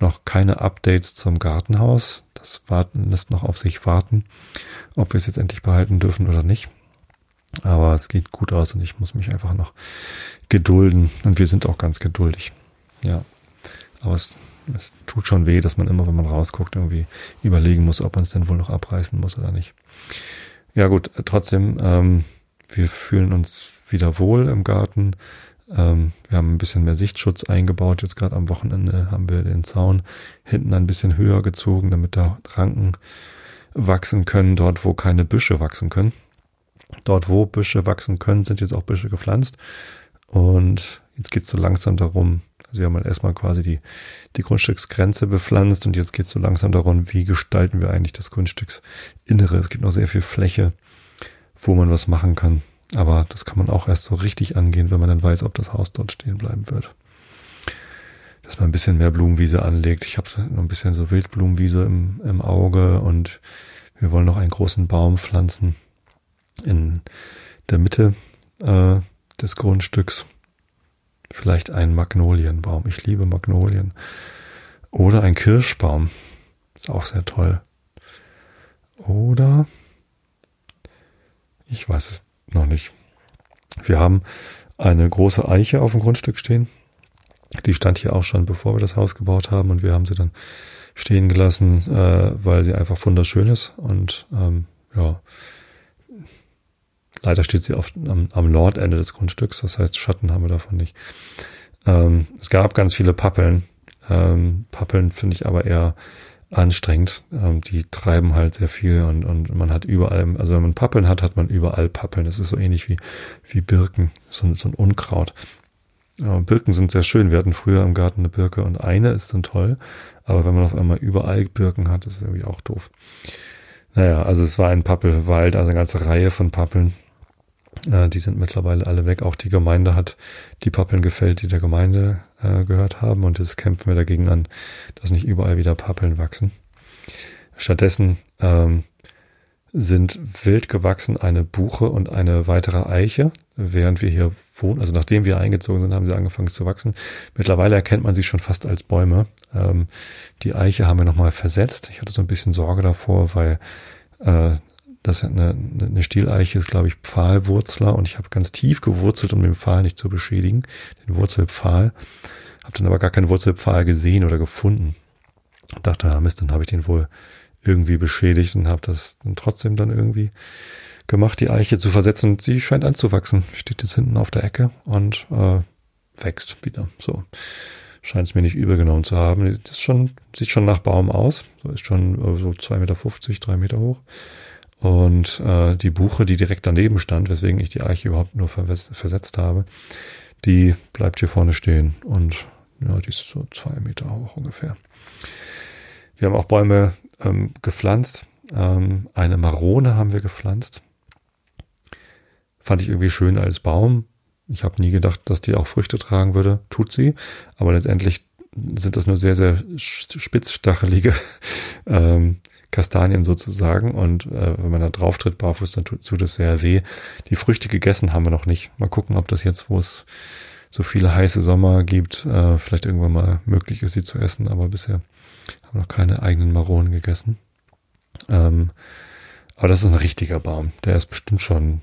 noch keine Updates zum Gartenhaus. Das warten, lässt noch auf sich warten, ob wir es jetzt endlich behalten dürfen oder nicht. Aber es geht gut aus und ich muss mich einfach noch gedulden. Und wir sind auch ganz geduldig. Ja. Aber es, es tut schon weh, dass man immer, wenn man rausguckt, irgendwie überlegen muss, ob man es denn wohl noch abreißen muss oder nicht. Ja gut, trotzdem, ähm, wir fühlen uns wieder wohl im Garten. Ähm, wir haben ein bisschen mehr Sichtschutz eingebaut. Jetzt gerade am Wochenende haben wir den Zaun hinten ein bisschen höher gezogen, damit da Ranken wachsen können, dort wo keine Büsche wachsen können. Dort wo Büsche wachsen können, sind jetzt auch Büsche gepflanzt. Und jetzt geht es so langsam darum, also wir haben halt erstmal quasi die, die Grundstücksgrenze bepflanzt und jetzt geht es so langsam darum, wie gestalten wir eigentlich das Grundstücksinnere. Es gibt noch sehr viel Fläche, wo man was machen kann. Aber das kann man auch erst so richtig angehen, wenn man dann weiß, ob das Haus dort stehen bleiben wird. Dass man ein bisschen mehr Blumenwiese anlegt. Ich habe noch ein bisschen so Wildblumenwiese im, im Auge und wir wollen noch einen großen Baum pflanzen in der Mitte äh, des Grundstücks. Vielleicht ein Magnolienbaum. Ich liebe Magnolien. Oder ein Kirschbaum. Ist auch sehr toll. Oder ich weiß es noch nicht. Wir haben eine große Eiche auf dem Grundstück stehen. Die stand hier auch schon, bevor wir das Haus gebaut haben und wir haben sie dann stehen gelassen, äh, weil sie einfach wunderschön ist und ähm, ja, Leider steht sie oft am, am Nordende des Grundstücks, das heißt Schatten haben wir davon nicht. Ähm, es gab ganz viele Pappeln. Ähm, Pappeln finde ich aber eher anstrengend. Ähm, die treiben halt sehr viel und, und man hat überall, also wenn man Pappeln hat, hat man überall Pappeln. Das ist so ähnlich wie, wie Birken, so, so ein Unkraut. Birken sind sehr schön. Wir hatten früher im Garten eine Birke und eine ist dann toll. Aber wenn man auf einmal überall Birken hat, ist es irgendwie auch doof. Naja, also es war ein Pappelwald, also eine ganze Reihe von Pappeln. Äh, die sind mittlerweile alle weg. Auch die Gemeinde hat die Pappeln gefällt, die der Gemeinde äh, gehört haben. Und jetzt kämpfen wir dagegen an, dass nicht überall wieder Pappeln wachsen. Stattdessen ähm, sind wild gewachsen eine Buche und eine weitere Eiche, während wir hier wohnen. Also nachdem wir eingezogen sind, haben sie angefangen zu wachsen. Mittlerweile erkennt man sie schon fast als Bäume. Ähm, die Eiche haben wir nochmal versetzt. Ich hatte so ein bisschen Sorge davor, weil äh, das eine, eine Stieleiche ist, glaube ich, Pfahlwurzler und ich habe ganz tief gewurzelt, um den Pfahl nicht zu beschädigen, den Wurzelpfahl. Habe dann aber gar keinen Wurzelpfahl gesehen oder gefunden. Dachte, ah Mist, dann habe ich den wohl irgendwie beschädigt und habe das dann trotzdem dann irgendwie gemacht, die Eiche zu versetzen. Und sie scheint anzuwachsen. Steht jetzt hinten auf der Ecke und äh, wächst wieder. So. scheint es mir nicht übergenommen zu haben. Das schon, sieht schon nach Baum aus. So ist schon äh, so 2,50 Meter, 3 Meter hoch. Und äh, die Buche, die direkt daneben stand, weswegen ich die Eiche überhaupt nur versetzt habe, die bleibt hier vorne stehen. Und ja, die ist so zwei Meter hoch ungefähr. Wir haben auch Bäume ähm, gepflanzt. Ähm, eine Marone haben wir gepflanzt. Fand ich irgendwie schön als Baum. Ich habe nie gedacht, dass die auch Früchte tragen würde. Tut sie. Aber letztendlich sind das nur sehr, sehr spitzstachelige ähm, Kastanien sozusagen. Und äh, wenn man da drauf tritt, barfuß, dann tut, tut es sehr weh. Die Früchte gegessen haben wir noch nicht. Mal gucken, ob das jetzt, wo es so viele heiße Sommer gibt, äh, vielleicht irgendwann mal möglich ist, sie zu essen. Aber bisher haben wir noch keine eigenen Maronen gegessen. Ähm, aber das ist ein richtiger Baum. Der ist bestimmt schon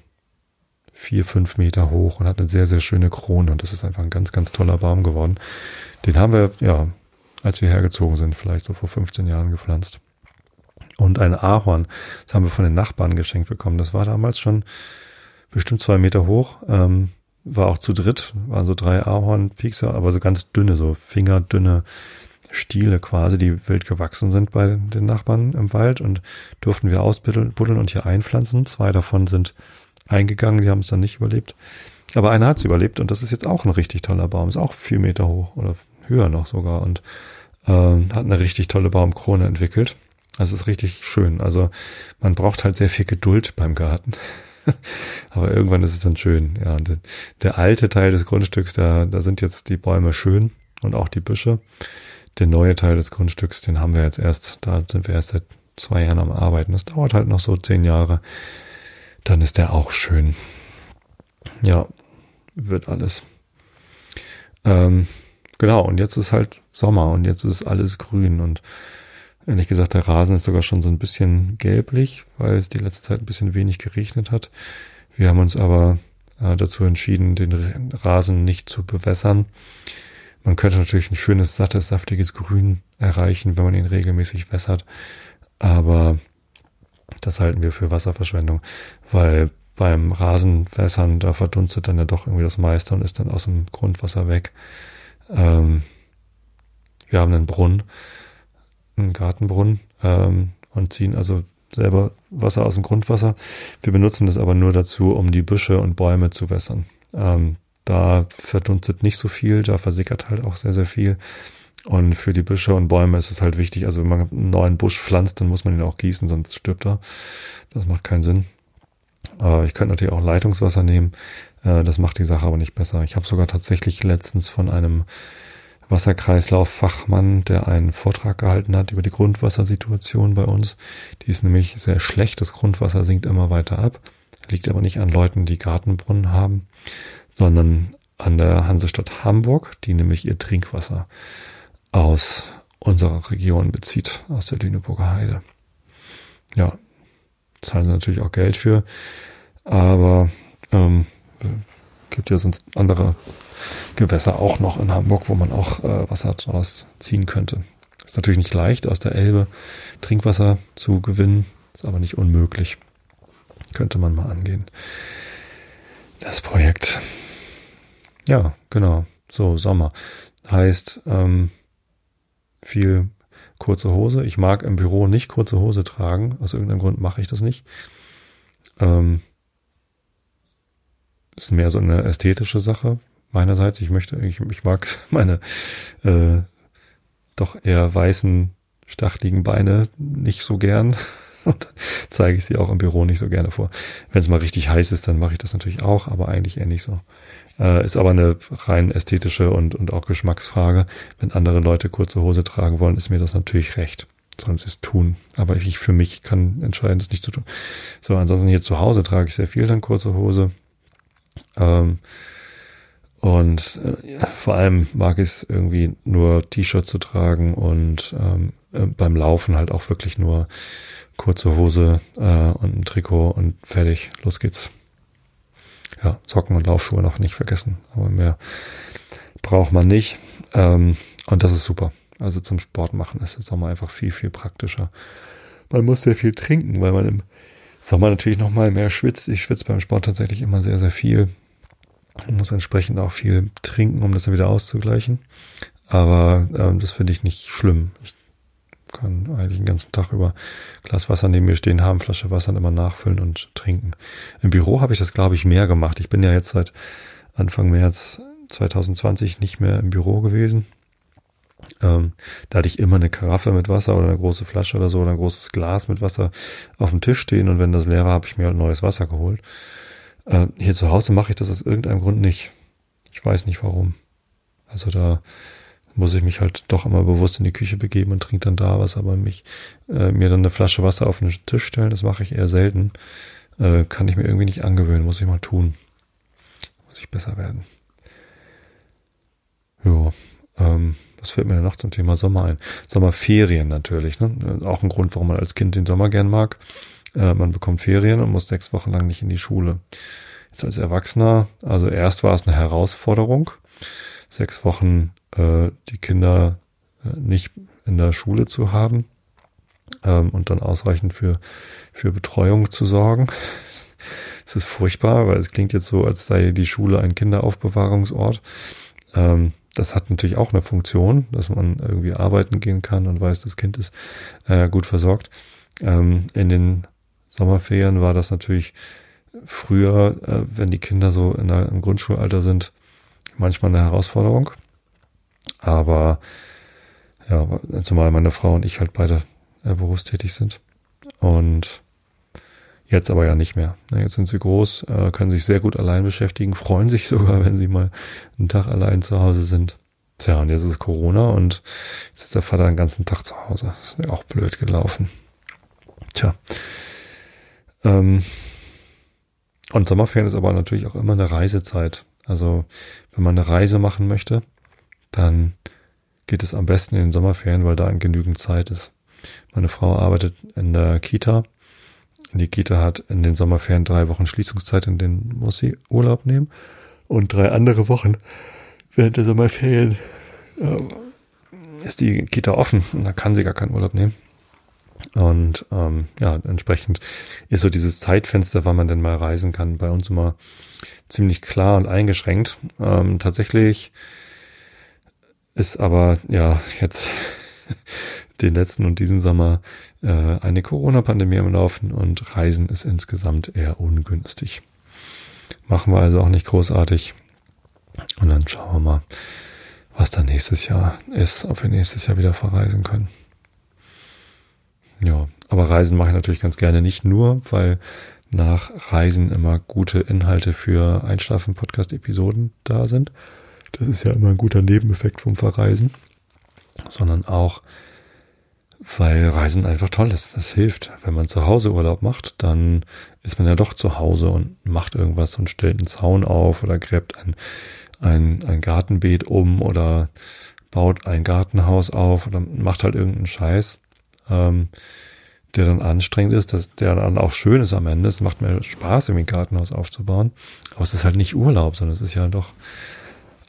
vier, fünf Meter hoch und hat eine sehr, sehr schöne Krone. Und das ist einfach ein ganz, ganz toller Baum geworden. Den haben wir, ja, als wir hergezogen sind, vielleicht so vor 15 Jahren gepflanzt. Und ein Ahorn, das haben wir von den Nachbarn geschenkt bekommen. Das war damals schon bestimmt zwei Meter hoch. Ähm, war auch zu dritt, waren so drei Ahornpiekser, aber so ganz dünne, so fingerdünne Stiele quasi, die wild gewachsen sind bei den Nachbarn im Wald und durften wir ausbuddeln und hier einpflanzen. Zwei davon sind eingegangen, die haben es dann nicht überlebt. Aber einer hat es überlebt und das ist jetzt auch ein richtig toller Baum, ist auch vier Meter hoch oder höher noch sogar und äh, hat eine richtig tolle Baumkrone entwickelt. Das ist richtig schön. Also man braucht halt sehr viel Geduld beim Garten. Aber irgendwann ist es dann schön. Ja, der, der alte Teil des Grundstücks, da, da sind jetzt die Bäume schön und auch die Büsche. Der neue Teil des Grundstücks, den haben wir jetzt erst, da sind wir erst seit zwei Jahren am Arbeiten. Das dauert halt noch so zehn Jahre. Dann ist der auch schön. Ja, wird alles. Ähm, genau, und jetzt ist halt Sommer und jetzt ist alles grün und ehrlich gesagt, der Rasen ist sogar schon so ein bisschen gelblich, weil es die letzte Zeit ein bisschen wenig geregnet hat. Wir haben uns aber äh, dazu entschieden, den Rasen nicht zu bewässern. Man könnte natürlich ein schönes, sattes, saftiges Grün erreichen, wenn man ihn regelmäßig wässert. Aber das halten wir für Wasserverschwendung, weil beim Rasenwässern, da verdunstet dann ja doch irgendwie das meiste und ist dann aus dem Grundwasser weg. Ähm, wir haben einen Brunnen, einen Gartenbrunnen ähm, und ziehen also selber Wasser aus dem Grundwasser. Wir benutzen das aber nur dazu, um die Büsche und Bäume zu wässern. Ähm, da verdunstet nicht so viel, da versickert halt auch sehr, sehr viel. Und für die Büsche und Bäume ist es halt wichtig, also wenn man einen neuen Busch pflanzt, dann muss man ihn auch gießen, sonst stirbt er. Das macht keinen Sinn. Äh, ich könnte natürlich auch Leitungswasser nehmen. Äh, das macht die Sache aber nicht besser. Ich habe sogar tatsächlich letztens von einem Wasserkreislauffachmann, der einen Vortrag gehalten hat über die Grundwassersituation bei uns. Die ist nämlich sehr schlecht. Das Grundwasser sinkt immer weiter ab. Liegt aber nicht an Leuten, die Gartenbrunnen haben, sondern an der Hansestadt Hamburg, die nämlich ihr Trinkwasser aus unserer Region bezieht, aus der Lüneburger Heide. Ja, zahlen sie natürlich auch Geld für, aber ähm, gibt ja sonst andere Gewässer auch noch in Hamburg, wo man auch äh, Wasser draus ziehen könnte. Ist natürlich nicht leicht, aus der Elbe Trinkwasser zu gewinnen, ist aber nicht unmöglich. Könnte man mal angehen. Das Projekt. Ja, genau. So, Sommer. Heißt, ähm, viel kurze Hose. Ich mag im Büro nicht kurze Hose tragen. Aus irgendeinem Grund mache ich das nicht. Ähm, ist mehr so eine ästhetische Sache meinerseits. Ich möchte, ich, ich mag meine äh, doch eher weißen, stachligen Beine nicht so gern. Und zeige ich sie auch im Büro nicht so gerne vor. Wenn es mal richtig heiß ist, dann mache ich das natürlich auch, aber eigentlich eher nicht so. Äh, ist aber eine rein ästhetische und, und auch Geschmacksfrage. Wenn andere Leute kurze Hose tragen wollen, ist mir das natürlich recht. Sie es tun. Aber ich für mich kann entscheiden, das nicht zu tun. So, ansonsten hier zu Hause trage ich sehr viel dann kurze Hose. Ähm, und äh, vor allem mag ich es irgendwie nur T-Shirt zu tragen und ähm, äh, beim Laufen halt auch wirklich nur kurze Hose äh, und ein Trikot und fertig, los geht's. Ja, Socken und Laufschuhe noch nicht vergessen, aber mehr braucht man nicht. Ähm, und das ist super. Also zum Sport machen ist der Sommer einfach viel, viel praktischer. Man muss sehr viel trinken, weil man im Sommer natürlich noch mal mehr schwitzt. Ich schwitze beim Sport tatsächlich immer sehr, sehr viel. Man muss entsprechend auch viel trinken, um das dann wieder auszugleichen. Aber ähm, das finde ich nicht schlimm. Ich kann eigentlich den ganzen Tag über Glas Wasser neben mir stehen haben, Flasche Wasser und immer nachfüllen und trinken. Im Büro habe ich das, glaube ich, mehr gemacht. Ich bin ja jetzt seit Anfang März 2020 nicht mehr im Büro gewesen. Ähm, da hatte ich immer eine Karaffe mit Wasser oder eine große Flasche oder so oder ein großes Glas mit Wasser auf dem Tisch stehen und wenn das leer war, habe ich mir halt neues Wasser geholt. Äh, hier zu Hause mache ich das aus irgendeinem Grund nicht. Ich weiß nicht warum. Also da muss ich mich halt doch immer bewusst in die Küche begeben und trinke dann da was, aber mich äh, mir dann eine Flasche Wasser auf den Tisch stellen, das mache ich eher selten. Äh, kann ich mir irgendwie nicht angewöhnen, muss ich mal tun. Muss ich besser werden. Ja, ähm, was fällt mir denn noch zum Thema Sommer ein? Sommerferien natürlich, ne? Auch ein Grund, warum man als Kind den Sommer gern mag. Äh, man bekommt Ferien und muss sechs Wochen lang nicht in die Schule. Jetzt als Erwachsener, also erst war es eine Herausforderung, sechs Wochen äh, die Kinder äh, nicht in der Schule zu haben ähm, und dann ausreichend für, für Betreuung zu sorgen. Es ist furchtbar, weil es klingt jetzt so, als sei die Schule ein Kinderaufbewahrungsort. Ähm, das hat natürlich auch eine Funktion, dass man irgendwie arbeiten gehen kann und weiß, das Kind ist äh, gut versorgt. Ähm, in den Sommerferien war das natürlich früher, äh, wenn die Kinder so in der, im Grundschulalter sind, manchmal eine Herausforderung. Aber ja, zumal meine Frau und ich halt beide äh, berufstätig sind. Und jetzt aber ja nicht mehr. Jetzt sind sie groß, äh, können sich sehr gut allein beschäftigen, freuen sich sogar, wenn sie mal einen Tag allein zu Hause sind. Tja, und jetzt ist Corona und jetzt ist der Vater den ganzen Tag zu Hause. Das ist mir auch blöd gelaufen. Tja. Ähm, und Sommerferien ist aber natürlich auch immer eine Reisezeit. Also wenn man eine Reise machen möchte, dann geht es am besten in den Sommerferien, weil da genügend Zeit ist. Meine Frau arbeitet in der Kita. Die Kita hat in den Sommerferien drei Wochen Schließungszeit, in denen muss sie Urlaub nehmen. Und drei andere Wochen während der Sommerferien äh, ist die Kita offen und da kann sie gar keinen Urlaub nehmen. Und ähm, ja, entsprechend ist so dieses Zeitfenster, wann man denn mal reisen kann, bei uns immer ziemlich klar und eingeschränkt. Ähm, tatsächlich ist aber ja jetzt den letzten und diesen Sommer äh, eine Corona-Pandemie am Laufen und Reisen ist insgesamt eher ungünstig. Machen wir also auch nicht großartig. Und dann schauen wir mal, was dann nächstes Jahr ist, ob wir nächstes Jahr wieder verreisen können. Ja, aber Reisen mache ich natürlich ganz gerne nicht nur, weil nach Reisen immer gute Inhalte für Einschlafen-Podcast-Episoden da sind. Das ist ja immer ein guter Nebeneffekt vom Verreisen, sondern auch, weil Reisen einfach toll ist. Das hilft. Wenn man zu Hause Urlaub macht, dann ist man ja doch zu Hause und macht irgendwas und stellt einen Zaun auf oder gräbt ein, ein, ein Gartenbeet um oder baut ein Gartenhaus auf oder macht halt irgendeinen Scheiß. Ähm, der dann anstrengend ist, dass der dann auch schön ist am Ende. Es macht mir Spaß, irgendwie ein Gartenhaus aufzubauen. Aber es ist halt nicht Urlaub, sondern es ist ja doch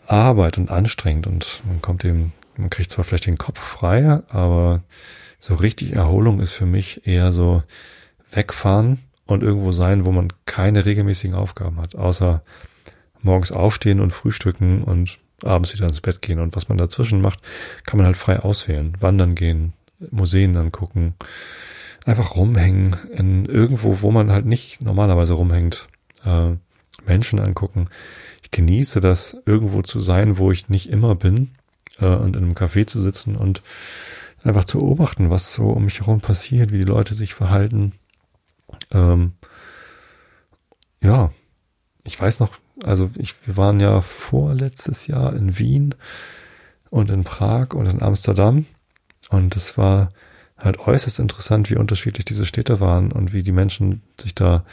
Arbeit und anstrengend und man kommt eben, man kriegt zwar vielleicht den Kopf frei, aber so richtig Erholung ist für mich eher so wegfahren und irgendwo sein, wo man keine regelmäßigen Aufgaben hat, außer morgens aufstehen und frühstücken und abends wieder ins Bett gehen. Und was man dazwischen macht, kann man halt frei auswählen. Wandern gehen, Museen angucken, einfach rumhängen in irgendwo, wo man halt nicht normalerweise rumhängt. Äh, Menschen angucken. Ich genieße das, irgendwo zu sein, wo ich nicht immer bin äh, und in einem Café zu sitzen und einfach zu beobachten, was so um mich herum passiert, wie die Leute sich verhalten. Ähm, ja, ich weiß noch, also ich, wir waren ja vorletztes Jahr in Wien und in Prag und in Amsterdam und es war halt äußerst interessant, wie unterschiedlich diese Städte waren und wie die Menschen sich da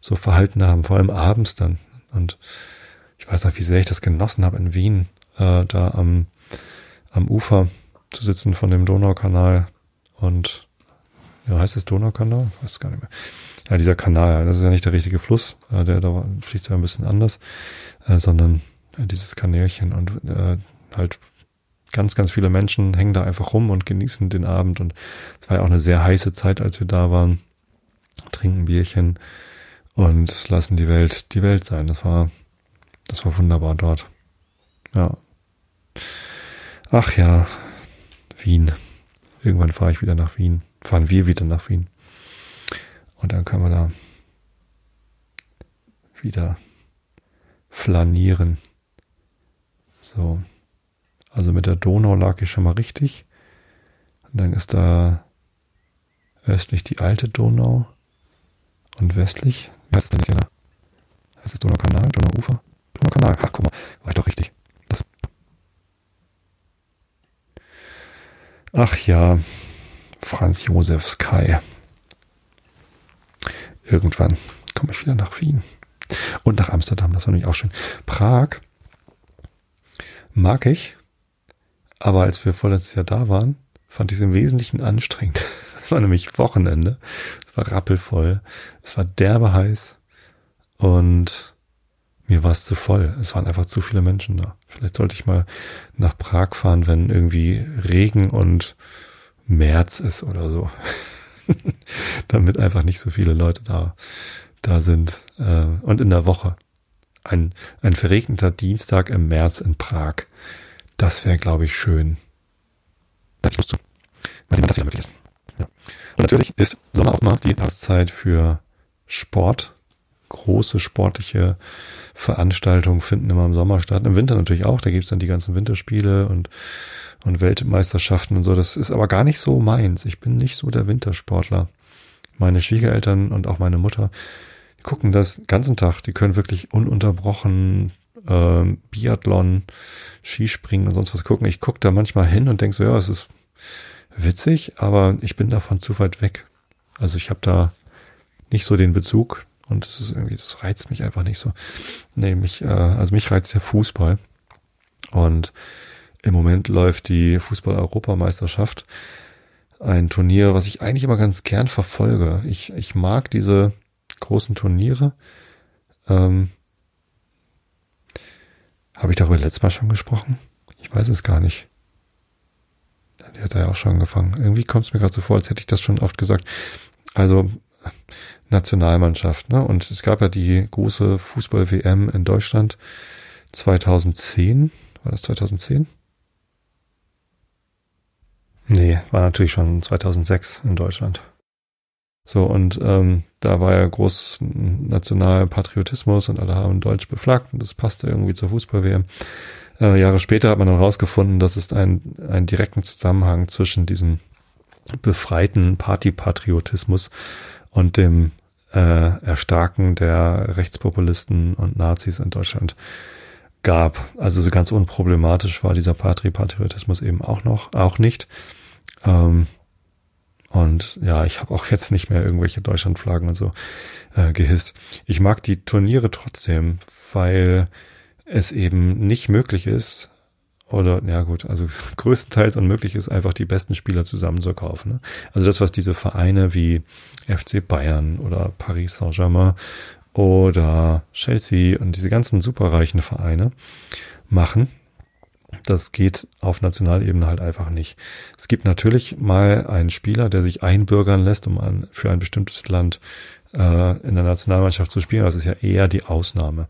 so verhalten haben, vor allem abends dann. Und ich weiß noch, wie sehr ich das genossen habe in Wien, äh, da am, am Ufer zu sitzen von dem Donaukanal und ja, heißt es Donaukanal? Ich weiß gar nicht mehr. Ja, dieser Kanal, das ist ja nicht der richtige Fluss, äh, der da fließt ja ein bisschen anders, äh, sondern dieses Kanälchen und äh, halt ganz, ganz viele Menschen hängen da einfach rum und genießen den Abend. Und es war ja auch eine sehr heiße Zeit, als wir da waren. Trinken Bierchen und lassen die Welt die Welt sein. Das war, das war wunderbar dort. Ja. Ach ja, Wien. Irgendwann fahre ich wieder nach Wien. Fahren wir wieder nach Wien. Und dann können wir da wieder flanieren. So. Also mit der Donau lag ich schon mal richtig. Und dann ist da östlich die alte Donau und westlich, was ist denn jetzt hier? Das ist Donaukanal, Donauufer, Donaukanal. Ach, guck mal, war ich doch richtig. Das Ach ja, Franz Josef Sky. Irgendwann komme ich wieder nach Wien. Und nach Amsterdam, das war nämlich auch schön. Prag mag ich, aber als wir vorletztes Jahr da waren, fand ich es im Wesentlichen anstrengend. Es war nämlich Wochenende. Es war rappelvoll. Es war derbe heiß. Und mir war es zu voll. Es waren einfach zu viele Menschen da. Vielleicht sollte ich mal nach Prag fahren, wenn irgendwie Regen und März ist oder so. Damit einfach nicht so viele Leute da, da sind. Äh, und in der Woche. Ein, ein verregneter Dienstag im März in Prag. Das wäre, glaube ich, schön. Da ich Lust zu. Mal sehen, wann das wieder möglich ist. Ja. Und natürlich ist Sommer auch immer die Jahreszeit für Sport. Große sportliche Veranstaltungen finden immer im Sommer statt. Im Winter natürlich auch. Da gibt's dann die ganzen Winterspiele und, und Weltmeisterschaften und so. Das ist aber gar nicht so meins. Ich bin nicht so der Wintersportler. Meine Schwiegereltern und auch meine Mutter gucken das ganzen Tag. Die können wirklich ununterbrochen äh, Biathlon, Skispringen und sonst was gucken. Ich gucke da manchmal hin und denke so, ja, es ist witzig, aber ich bin davon zu weit weg. Also ich habe da nicht so den Bezug und es ist irgendwie, das reizt mich einfach nicht so. Nee, mich, äh, also mich reizt der Fußball. Und im Moment läuft die Fußball-Europameisterschaft. Ein Turnier, was ich eigentlich immer ganz gern verfolge. Ich, ich mag diese großen Turniere. Ähm, Habe ich darüber letztes Mal schon gesprochen? Ich weiß es gar nicht. Die hat er ja auch schon angefangen. Irgendwie kommt es mir gerade so vor, als hätte ich das schon oft gesagt. Also Nationalmannschaft, ne? Und es gab ja die große Fußball-WM in Deutschland 2010. War das 2010? Nee, war natürlich schon 2006 in Deutschland. So, und ähm, da war ja groß Nationalpatriotismus und alle haben Deutsch beflaggt und das passte irgendwie zur Fußball-WM. Äh, Jahre später hat man dann rausgefunden, dass es einen, einen direkten Zusammenhang zwischen diesem befreiten Partypatriotismus und dem äh, Erstarken der Rechtspopulisten und Nazis in Deutschland gab. Also so ganz unproblematisch war dieser Patri-Patriotismus eben auch noch, auch nicht. Ähm, und ja, ich habe auch jetzt nicht mehr irgendwelche Deutschlandflaggen und so äh, gehisst. Ich mag die Turniere trotzdem, weil es eben nicht möglich ist, oder ja gut, also größtenteils unmöglich ist, einfach die besten Spieler zusammenzukaufen. Ne? Also das, was diese Vereine wie FC Bayern oder Paris Saint-Germain oder Chelsea und diese ganzen superreichen Vereine machen, das geht auf Nationalebene halt einfach nicht. Es gibt natürlich mal einen Spieler, der sich einbürgern lässt, um an, für ein bestimmtes Land äh, in der Nationalmannschaft zu spielen. Das ist ja eher die Ausnahme.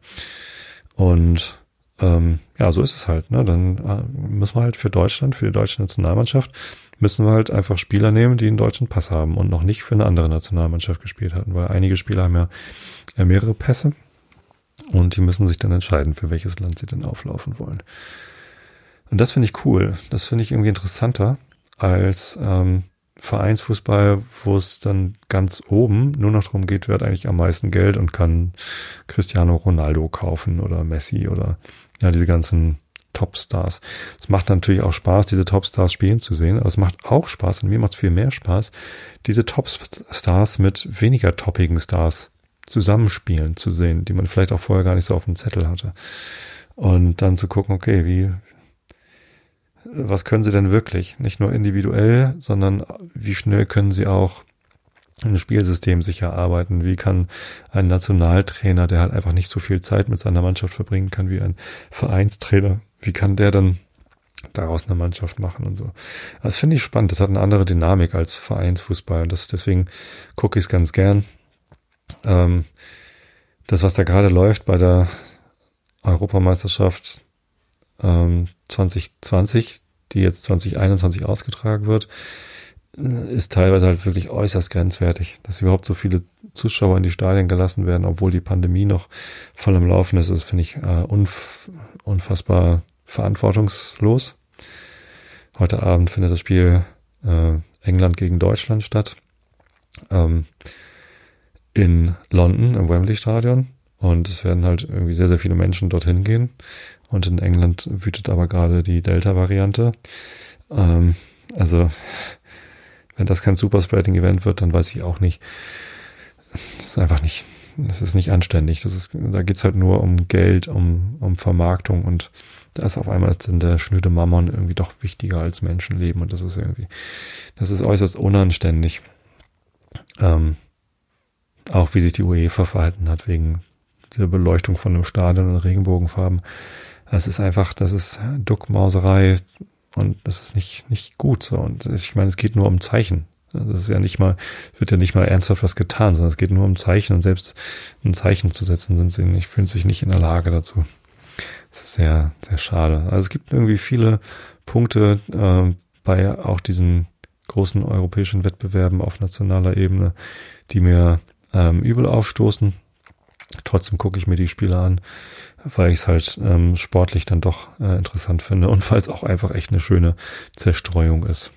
Und ähm, ja, so ist es halt. Ne? Dann äh, müssen wir halt für Deutschland, für die deutsche Nationalmannschaft, müssen wir halt einfach Spieler nehmen, die einen deutschen Pass haben und noch nicht für eine andere Nationalmannschaft gespielt hatten, weil einige Spieler haben ja mehrere Pässe und die müssen sich dann entscheiden, für welches Land sie denn auflaufen wollen. Und das finde ich cool. Das finde ich irgendwie interessanter als ähm, Vereinsfußball, wo es dann ganz oben nur noch darum geht, wer hat eigentlich am meisten Geld und kann Cristiano Ronaldo kaufen oder Messi oder ja, diese ganzen Topstars. Es macht natürlich auch Spaß, diese Topstars spielen zu sehen, aber es macht auch Spaß und mir macht es viel mehr Spaß, diese Topstars mit weniger toppigen Stars zusammenspielen zu sehen, die man vielleicht auch vorher gar nicht so auf dem Zettel hatte. Und dann zu gucken, okay, wie, was können sie denn wirklich? Nicht nur individuell, sondern wie schnell können sie auch ein Spielsystem sich erarbeiten? Wie kann ein Nationaltrainer, der halt einfach nicht so viel Zeit mit seiner Mannschaft verbringen kann wie ein Vereinstrainer, wie kann der dann daraus eine Mannschaft machen und so? Das finde ich spannend. Das hat eine andere Dynamik als Vereinsfußball und das, deswegen gucke ich es ganz gern. Ähm, das, was da gerade läuft bei der Europameisterschaft, ähm, 2020, die jetzt 2021 ausgetragen wird, ist teilweise halt wirklich äußerst grenzwertig, dass überhaupt so viele Zuschauer in die Stadien gelassen werden, obwohl die Pandemie noch voll im Laufen ist. Das finde ich äh, unf unfassbar verantwortungslos. Heute Abend findet das Spiel äh, England gegen Deutschland statt. Ähm, in London im Wembley Stadion. Und es werden halt irgendwie sehr, sehr viele Menschen dorthin gehen. Und in England wütet aber gerade die Delta-Variante. Ähm, also, wenn das kein Superspreading-Event wird, dann weiß ich auch nicht. Das ist einfach nicht, das ist nicht anständig. Das ist, da geht's halt nur um Geld, um, um Vermarktung und da ist auf einmal dann der schnöde Mammon irgendwie doch wichtiger als Menschenleben und das ist irgendwie, das ist äußerst unanständig. Ähm, auch wie sich die UEFA verhalten hat wegen der Beleuchtung von einem Stadion und Regenbogenfarben. Das ist einfach, das ist Duckmauserei und das ist nicht, nicht gut. So. Und ich meine, es geht nur um Zeichen. Das ist ja nicht mal, wird ja nicht mal ernsthaft was getan, sondern es geht nur um Zeichen und selbst ein Zeichen zu setzen, sind sie nicht, fühlen sich nicht in der Lage dazu. Das ist sehr, sehr schade. Also es gibt irgendwie viele Punkte äh, bei auch diesen großen europäischen Wettbewerben auf nationaler Ebene, die mir ähm, übel aufstoßen. Trotzdem gucke ich mir die Spiele an, weil ich es halt ähm, sportlich dann doch äh, interessant finde und weil es auch einfach echt eine schöne Zerstreuung ist.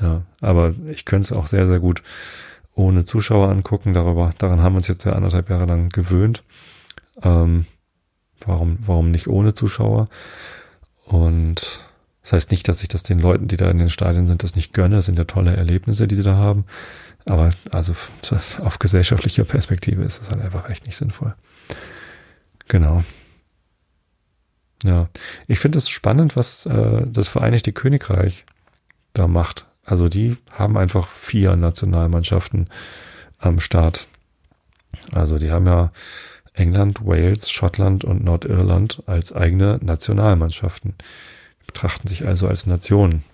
Ja, aber ich könnte es auch sehr, sehr gut ohne Zuschauer angucken. Darüber, daran haben wir uns jetzt ja anderthalb Jahre lang gewöhnt. Ähm, warum, warum nicht ohne Zuschauer? Und das heißt nicht, dass ich das den Leuten, die da in den Stadien sind, das nicht gönne. Das sind ja tolle Erlebnisse, die sie da haben. Aber also auf gesellschaftlicher Perspektive ist es halt einfach echt nicht sinnvoll. Genau. Ja, ich finde es spannend, was äh, das Vereinigte Königreich da macht. Also die haben einfach vier Nationalmannschaften am Start. Also die haben ja England, Wales, Schottland und Nordirland als eigene Nationalmannschaften. Die betrachten sich also als Nationen.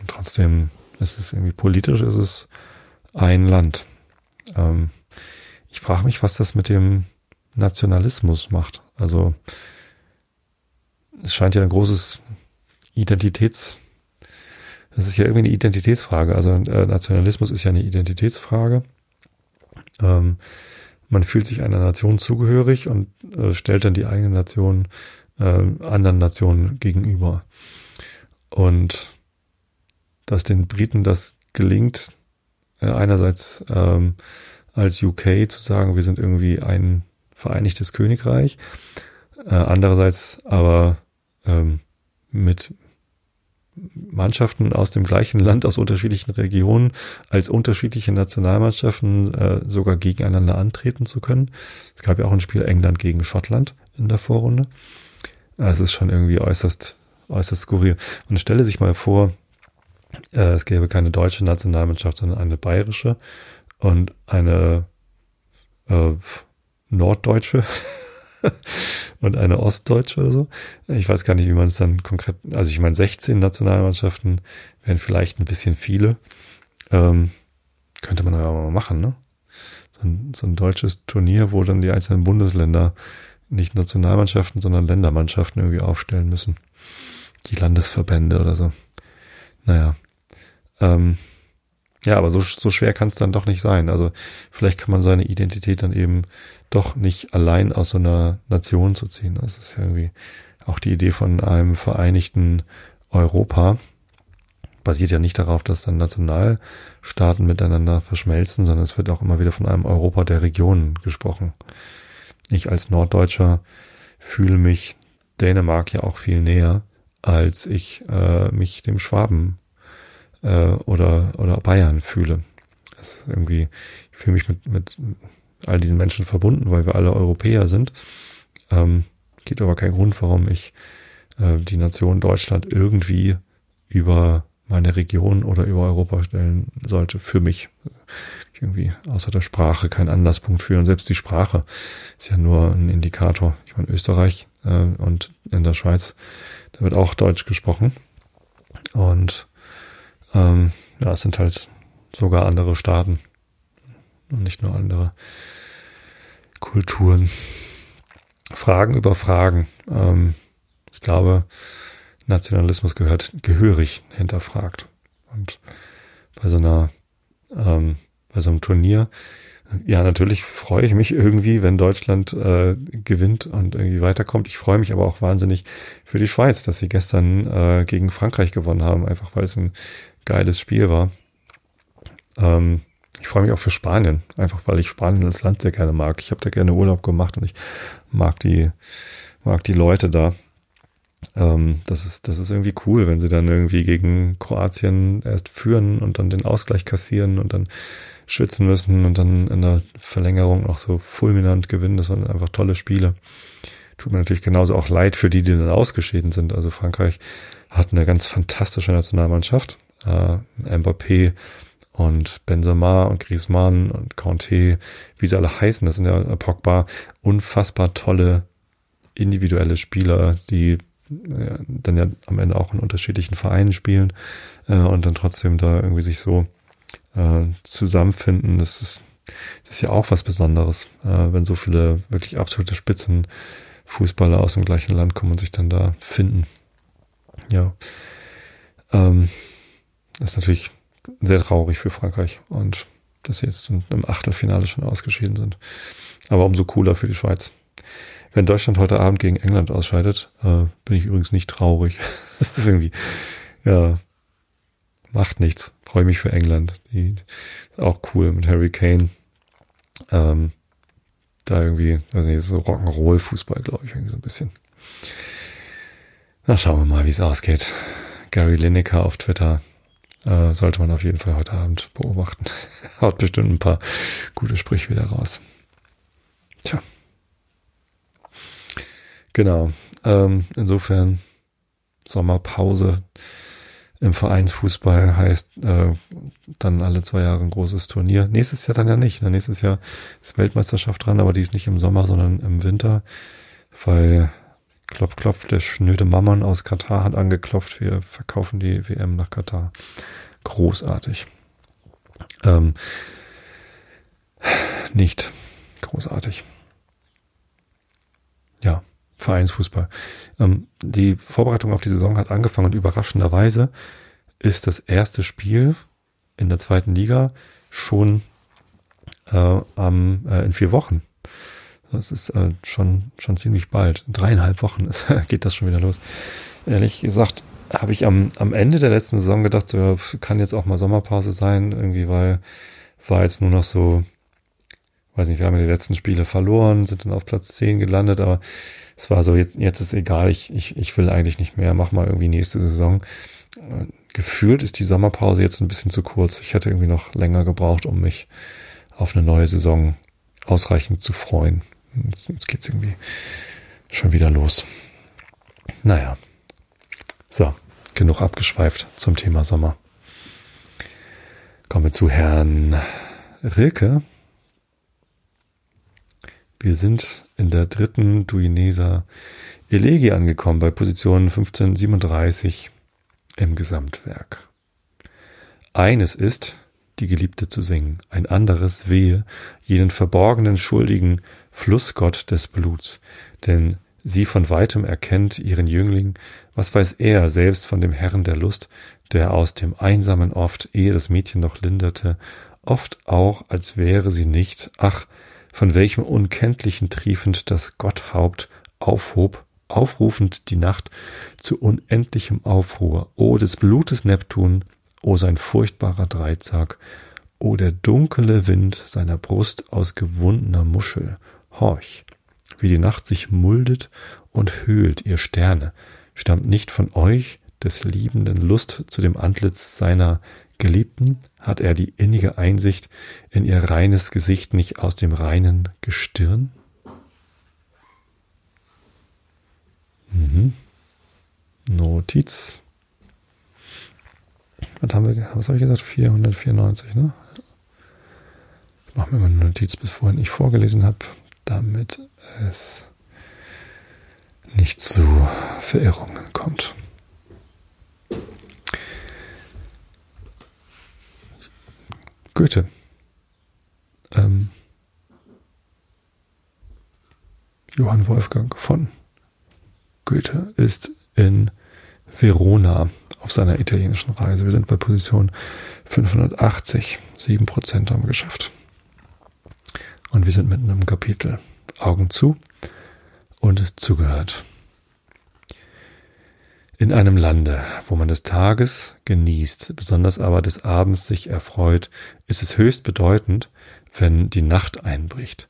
Und trotzdem ist es irgendwie politisch, ist es ein Land. Ähm, ich frage mich, was das mit dem Nationalismus macht. Also es scheint ja ein großes Identitäts, das ist ja irgendwie eine Identitätsfrage. Also äh, Nationalismus ist ja eine Identitätsfrage. Ähm, man fühlt sich einer Nation zugehörig und äh, stellt dann die eigene Nation äh, anderen Nationen gegenüber. Und dass den Briten das gelingt, äh, einerseits ähm, als UK zu sagen, wir sind irgendwie ein vereinigtes Königreich, äh, andererseits aber ähm, mit Mannschaften aus dem gleichen Land, aus unterschiedlichen Regionen, als unterschiedliche Nationalmannschaften äh, sogar gegeneinander antreten zu können. Es gab ja auch ein Spiel England gegen Schottland in der Vorrunde. Es ist schon irgendwie äußerst, äußerst skurril. Und stelle sich mal vor, äh, es gäbe keine deutsche Nationalmannschaft, sondern eine bayerische und eine äh, norddeutsche und eine ostdeutsche oder so. Ich weiß gar nicht, wie man es dann konkret, also ich meine 16 Nationalmannschaften wären vielleicht ein bisschen viele. Ähm, könnte man aber mal machen, ne? So ein, so ein deutsches Turnier, wo dann die einzelnen Bundesländer nicht Nationalmannschaften, sondern Ländermannschaften irgendwie aufstellen müssen. Die Landesverbände oder so. Naja. Ähm, ja, aber so, so schwer kann es dann doch nicht sein. Also vielleicht kann man seine Identität dann eben doch nicht allein aus so einer Nation zu ziehen. Das ist ja irgendwie auch die Idee von einem vereinigten Europa. Basiert ja nicht darauf, dass dann Nationalstaaten miteinander verschmelzen, sondern es wird auch immer wieder von einem Europa der Regionen gesprochen. Ich als Norddeutscher fühle mich Dänemark ja auch viel näher, als ich äh, mich dem Schwaben äh, oder, oder Bayern fühle. Das ist irgendwie, ich fühle mich mit, mit all diesen Menschen verbunden, weil wir alle Europäer sind. Ähm, gibt aber keinen Grund, warum ich äh, die Nation Deutschland irgendwie über meine Region oder über Europa stellen sollte für mich. Ich irgendwie außer der Sprache keinen Anlasspunkt für. Und selbst die Sprache ist ja nur ein Indikator. Ich meine, Österreich äh, und in der Schweiz, da wird auch Deutsch gesprochen. Und ähm, ja, es sind halt sogar andere Staaten und nicht nur andere Kulturen. Fragen über Fragen. Ähm, ich glaube, Nationalismus gehört, gehörig hinterfragt. Und bei so einer, ähm, bei so einem Turnier, ja, natürlich freue ich mich irgendwie, wenn Deutschland äh, gewinnt und irgendwie weiterkommt. Ich freue mich aber auch wahnsinnig für die Schweiz, dass sie gestern äh, gegen Frankreich gewonnen haben, einfach weil es ein geiles Spiel war. Ähm, ich freue mich auch für Spanien, einfach weil ich Spanien als Land sehr gerne mag. Ich habe da gerne Urlaub gemacht und ich mag die, mag die Leute da. Ähm, das ist, das ist irgendwie cool, wenn sie dann irgendwie gegen Kroatien erst führen und dann den Ausgleich kassieren und dann schützen müssen und dann in der Verlängerung auch so fulminant gewinnen. Das waren einfach tolle Spiele. Tut mir natürlich genauso auch leid für die, die dann ausgeschieden sind. Also Frankreich hat eine ganz fantastische Nationalmannschaft. Äh, Mbappé und Benzema und Griezmann und Conte, wie sie alle heißen, das sind ja Pogba, unfassbar tolle individuelle Spieler, die ja, dann ja am Ende auch in unterschiedlichen Vereinen spielen äh, und dann trotzdem da irgendwie sich so äh, zusammenfinden. Das ist, das ist ja auch was Besonderes, äh, wenn so viele wirklich absolute Spitzenfußballer aus dem gleichen Land kommen und sich dann da finden. Ja. Ähm, das ist natürlich sehr traurig für Frankreich und dass sie jetzt im Achtelfinale schon ausgeschieden sind. Aber umso cooler für die Schweiz. Wenn Deutschland heute Abend gegen England ausscheidet, äh, bin ich übrigens nicht traurig. das ist irgendwie, ja, macht nichts. Freue mich für England. Die ist auch cool mit Harry Kane. Ähm, da irgendwie, weiß nicht, so Rock'n'Roll-Fußball, glaube ich, irgendwie so ein bisschen. Na, schauen wir mal, wie es ausgeht. Gary Lineker auf Twitter äh, sollte man auf jeden Fall heute Abend beobachten. Haut bestimmt ein paar gute Sprüche wieder raus. Tja. Genau. Ähm, insofern Sommerpause im Vereinsfußball heißt äh, dann alle zwei Jahre ein großes Turnier. Nächstes Jahr dann ja nicht. Ne? Nächstes Jahr ist Weltmeisterschaft dran, aber die ist nicht im Sommer, sondern im Winter, weil Klopf, klopf, der schnöde Mammon aus Katar hat angeklopft. Wir verkaufen die WM nach Katar. Großartig. Ähm, nicht großartig. Ja, Vereinsfußball. Ähm, die Vorbereitung auf die Saison hat angefangen und überraschenderweise ist das erste Spiel in der zweiten Liga schon äh, am, äh, in vier Wochen. Das ist äh, schon, schon ziemlich bald. In dreieinhalb Wochen ist, geht das schon wieder los. Ehrlich gesagt, habe ich am, am Ende der letzten Saison gedacht, so kann jetzt auch mal Sommerpause sein, irgendwie, weil war jetzt nur noch so, weiß nicht, wir haben ja die letzten Spiele verloren, sind dann auf Platz 10 gelandet, aber es war so, jetzt, jetzt ist egal, ich, ich, ich will eigentlich nicht mehr, mach mal irgendwie nächste Saison. Gefühlt ist die Sommerpause jetzt ein bisschen zu kurz. Ich hätte irgendwie noch länger gebraucht, um mich auf eine neue Saison ausreichend zu freuen. Jetzt geht's irgendwie schon wieder los. Naja. So, genug abgeschweift zum Thema Sommer. Kommen wir zu Herrn Rilke. Wir sind in der dritten Duineser Elegie angekommen, bei Position 1537 im Gesamtwerk. Eines ist, die Geliebte zu singen, ein anderes wehe, jenen verborgenen, schuldigen Flussgott des Bluts, denn sie von weitem erkennt ihren Jüngling, was weiß er selbst von dem Herrn der Lust, der aus dem Einsamen oft, ehe das Mädchen noch linderte, oft auch, als wäre sie nicht, ach, von welchem unkenntlichen triefend das Gotthaupt aufhob, aufrufend die Nacht zu unendlichem Aufruhr, o des Blutes Neptun, o sein furchtbarer Dreizack, o der dunkle Wind seiner Brust aus gewundener Muschel, horch, wie die Nacht sich muldet und höhlt ihr Sterne, stammt nicht von euch des liebenden Lust zu dem Antlitz seiner Geliebten, hat er die innige Einsicht in ihr reines Gesicht nicht aus dem reinen Gestirn? Mhm. Notiz. Was haben wir, was habe ich gesagt? 494, ne? Ich mache mir mal eine Notiz, bis vorhin ich vorgelesen habe, damit es nicht zu Verirrungen kommt. Goethe. Ähm, Johann Wolfgang von Goethe ist in Verona auf seiner italienischen Reise. Wir sind bei Position 580. Sieben Prozent haben wir geschafft. Und wir sind mitten im Kapitel. Augen zu und zugehört. In einem Lande, wo man des Tages genießt, besonders aber des Abends sich erfreut, ist es höchst bedeutend, wenn die Nacht einbricht.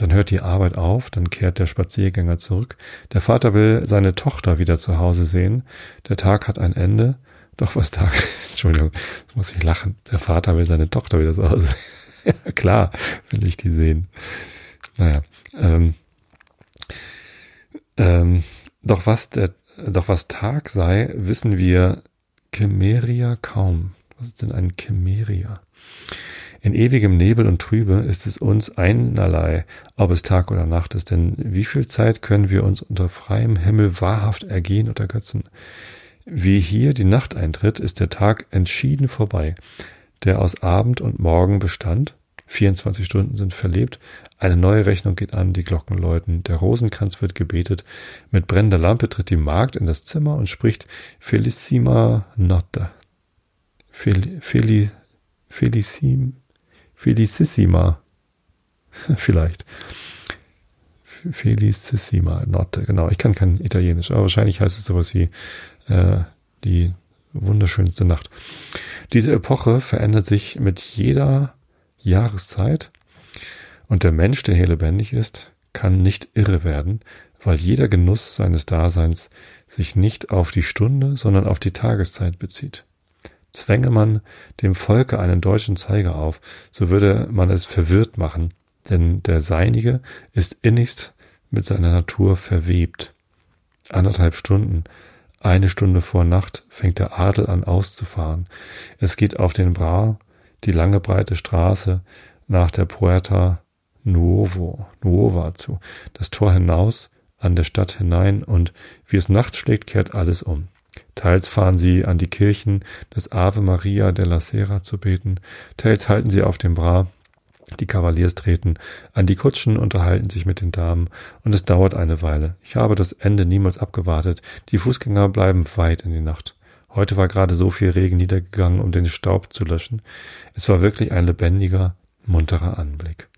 Dann hört die Arbeit auf, dann kehrt der Spaziergänger zurück. Der Vater will seine Tochter wieder zu Hause sehen. Der Tag hat ein Ende. Doch was Tag, Entschuldigung, jetzt muss ich lachen. Der Vater will seine Tochter wieder zu Hause. ja, klar, will ich die sehen. Naja, ähm, ähm, doch was der, doch was Tag sei, wissen wir Chimeria kaum. Was ist denn ein Chimeria? In ewigem Nebel und Trübe ist es uns einerlei, ob es Tag oder Nacht ist, denn wie viel Zeit können wir uns unter freiem Himmel wahrhaft ergehen und ergötzen? Wie hier die Nacht eintritt, ist der Tag entschieden vorbei, der aus Abend und Morgen bestand. 24 Stunden sind verlebt, eine neue Rechnung geht an, die Glocken läuten, der Rosenkranz wird gebetet, mit brennender Lampe tritt die Magd in das Zimmer und spricht Felicissima Notte. Fel, Feli, Felicissima. Vielleicht. Felicissima Notte, genau. Ich kann kein Italienisch, aber wahrscheinlich heißt es sowas wie äh, die wunderschönste Nacht. Diese Epoche verändert sich mit jeder Jahreszeit und der Mensch, der hier lebendig ist, kann nicht irre werden, weil jeder Genuss seines Daseins sich nicht auf die Stunde, sondern auf die Tageszeit bezieht. Zwänge man dem Volke einen deutschen Zeiger auf, so würde man es verwirrt machen, denn der Seinige ist innigst mit seiner Natur verwebt. Anderthalb Stunden, eine Stunde vor Nacht fängt der Adel an auszufahren. Es geht auf den Bra, die lange breite Straße nach der Puerta Nuovo, Nuova zu, das Tor hinaus, an der Stadt hinein und wie es Nacht schlägt, kehrt alles um. Teils fahren sie an die Kirchen, das Ave Maria della Sera zu beten, teils halten sie auf dem Bra, die Kavaliers treten an die Kutschen, unterhalten sich mit den Damen, und es dauert eine Weile. Ich habe das Ende niemals abgewartet. Die Fußgänger bleiben weit in die Nacht. Heute war gerade so viel Regen niedergegangen, um den Staub zu löschen. Es war wirklich ein lebendiger, munterer Anblick.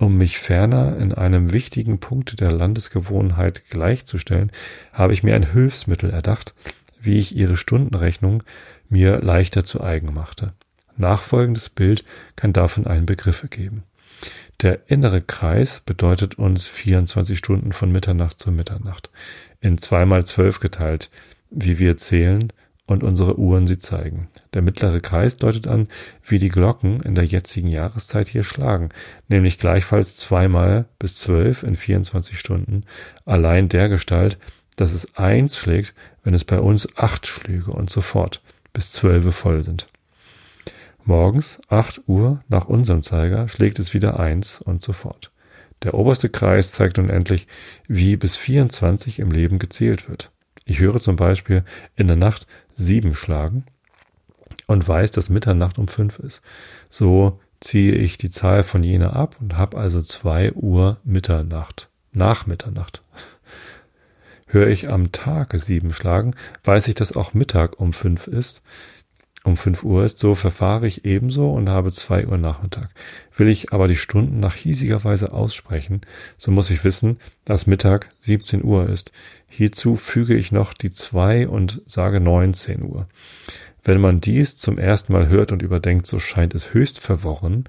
Um mich ferner in einem wichtigen Punkt der Landesgewohnheit gleichzustellen, habe ich mir ein Hilfsmittel erdacht, wie ich ihre Stundenrechnung mir leichter zu eigen machte. Nachfolgendes Bild kann davon einen Begriff ergeben. Der innere Kreis bedeutet uns 24 Stunden von Mitternacht zu Mitternacht, in zweimal zwölf geteilt, wie wir zählen, und unsere Uhren sie zeigen. Der mittlere Kreis deutet an, wie die Glocken in der jetzigen Jahreszeit hier schlagen, nämlich gleichfalls zweimal bis zwölf in 24 Stunden, allein der Gestalt, dass es eins schlägt, wenn es bei uns acht schlüge und so fort, bis zwölfe voll sind. Morgens, acht Uhr, nach unserem Zeiger, schlägt es wieder eins und so fort. Der oberste Kreis zeigt nun endlich, wie bis 24 im Leben gezählt wird. Ich höre zum Beispiel in der Nacht sieben schlagen und weiß, dass Mitternacht um fünf ist. So ziehe ich die Zahl von jener ab und habe also zwei Uhr Mitternacht, nach Mitternacht. Höre ich am Tag sieben schlagen, weiß ich, dass auch Mittag um fünf ist, um fünf Uhr ist, so verfahre ich ebenso und habe zwei Uhr Nachmittag. Will ich aber die Stunden nach hiesiger Weise aussprechen, so muss ich wissen, dass Mittag 17 Uhr ist. Hierzu füge ich noch die zwei und sage 19 Uhr. Wenn man dies zum ersten Mal hört und überdenkt, so scheint es höchst verworren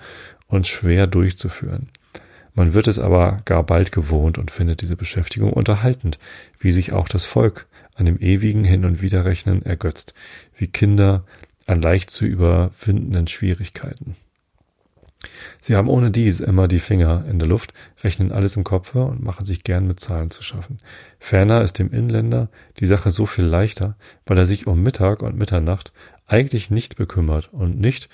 und schwer durchzuführen. Man wird es aber gar bald gewohnt und findet diese Beschäftigung unterhaltend, wie sich auch das Volk an dem ewigen Hin- und Wiederrechnen ergötzt, wie Kinder an leicht zu überwindenden Schwierigkeiten. Sie haben ohne dies immer die Finger in der Luft, rechnen alles im Kopfe und machen sich gern mit Zahlen zu schaffen. Ferner ist dem Inländer die Sache so viel leichter, weil er sich um Mittag und Mitternacht eigentlich nicht bekümmert und nicht,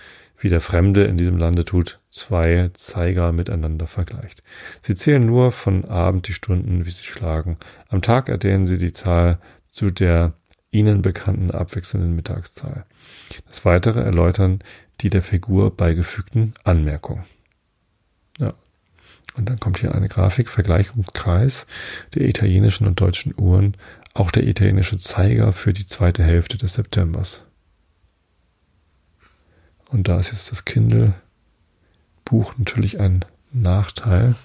wie der Fremde in diesem Lande tut, zwei Zeiger miteinander vergleicht. Sie zählen nur von Abend die Stunden, wie sie schlagen. Am Tag erdehnen sie die Zahl zu der ihnen bekannten abwechselnden Mittagszahl. Das Weitere erläutern die der Figur beigefügten Anmerkungen. Ja. Und dann kommt hier eine Grafik, Vergleichungskreis der italienischen und deutschen Uhren, auch der italienische Zeiger für die zweite Hälfte des Septembers. Und da ist jetzt das Kindle-Buch natürlich ein Nachteil,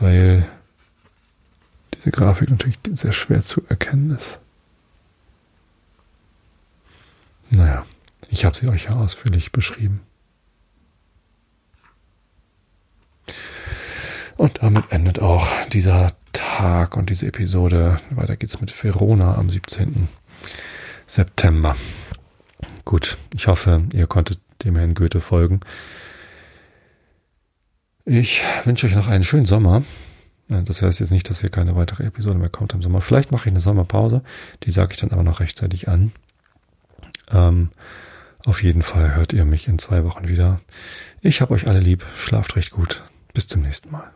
weil diese Grafik natürlich sehr schwer zu erkennen ist. Naja, ich habe sie euch ja ausführlich beschrieben. Und damit endet auch dieser Tag und diese Episode. Weiter geht's mit Verona am 17. September. Gut, ich hoffe, ihr konntet dem Herrn Goethe folgen. Ich wünsche euch noch einen schönen Sommer. Das heißt jetzt nicht, dass hier keine weitere Episode mehr kommt im Sommer. Vielleicht mache ich eine Sommerpause. Die sage ich dann aber noch rechtzeitig an. Ähm, auf jeden Fall hört ihr mich in zwei Wochen wieder. Ich hab euch alle lieb. Schlaft recht gut. Bis zum nächsten Mal.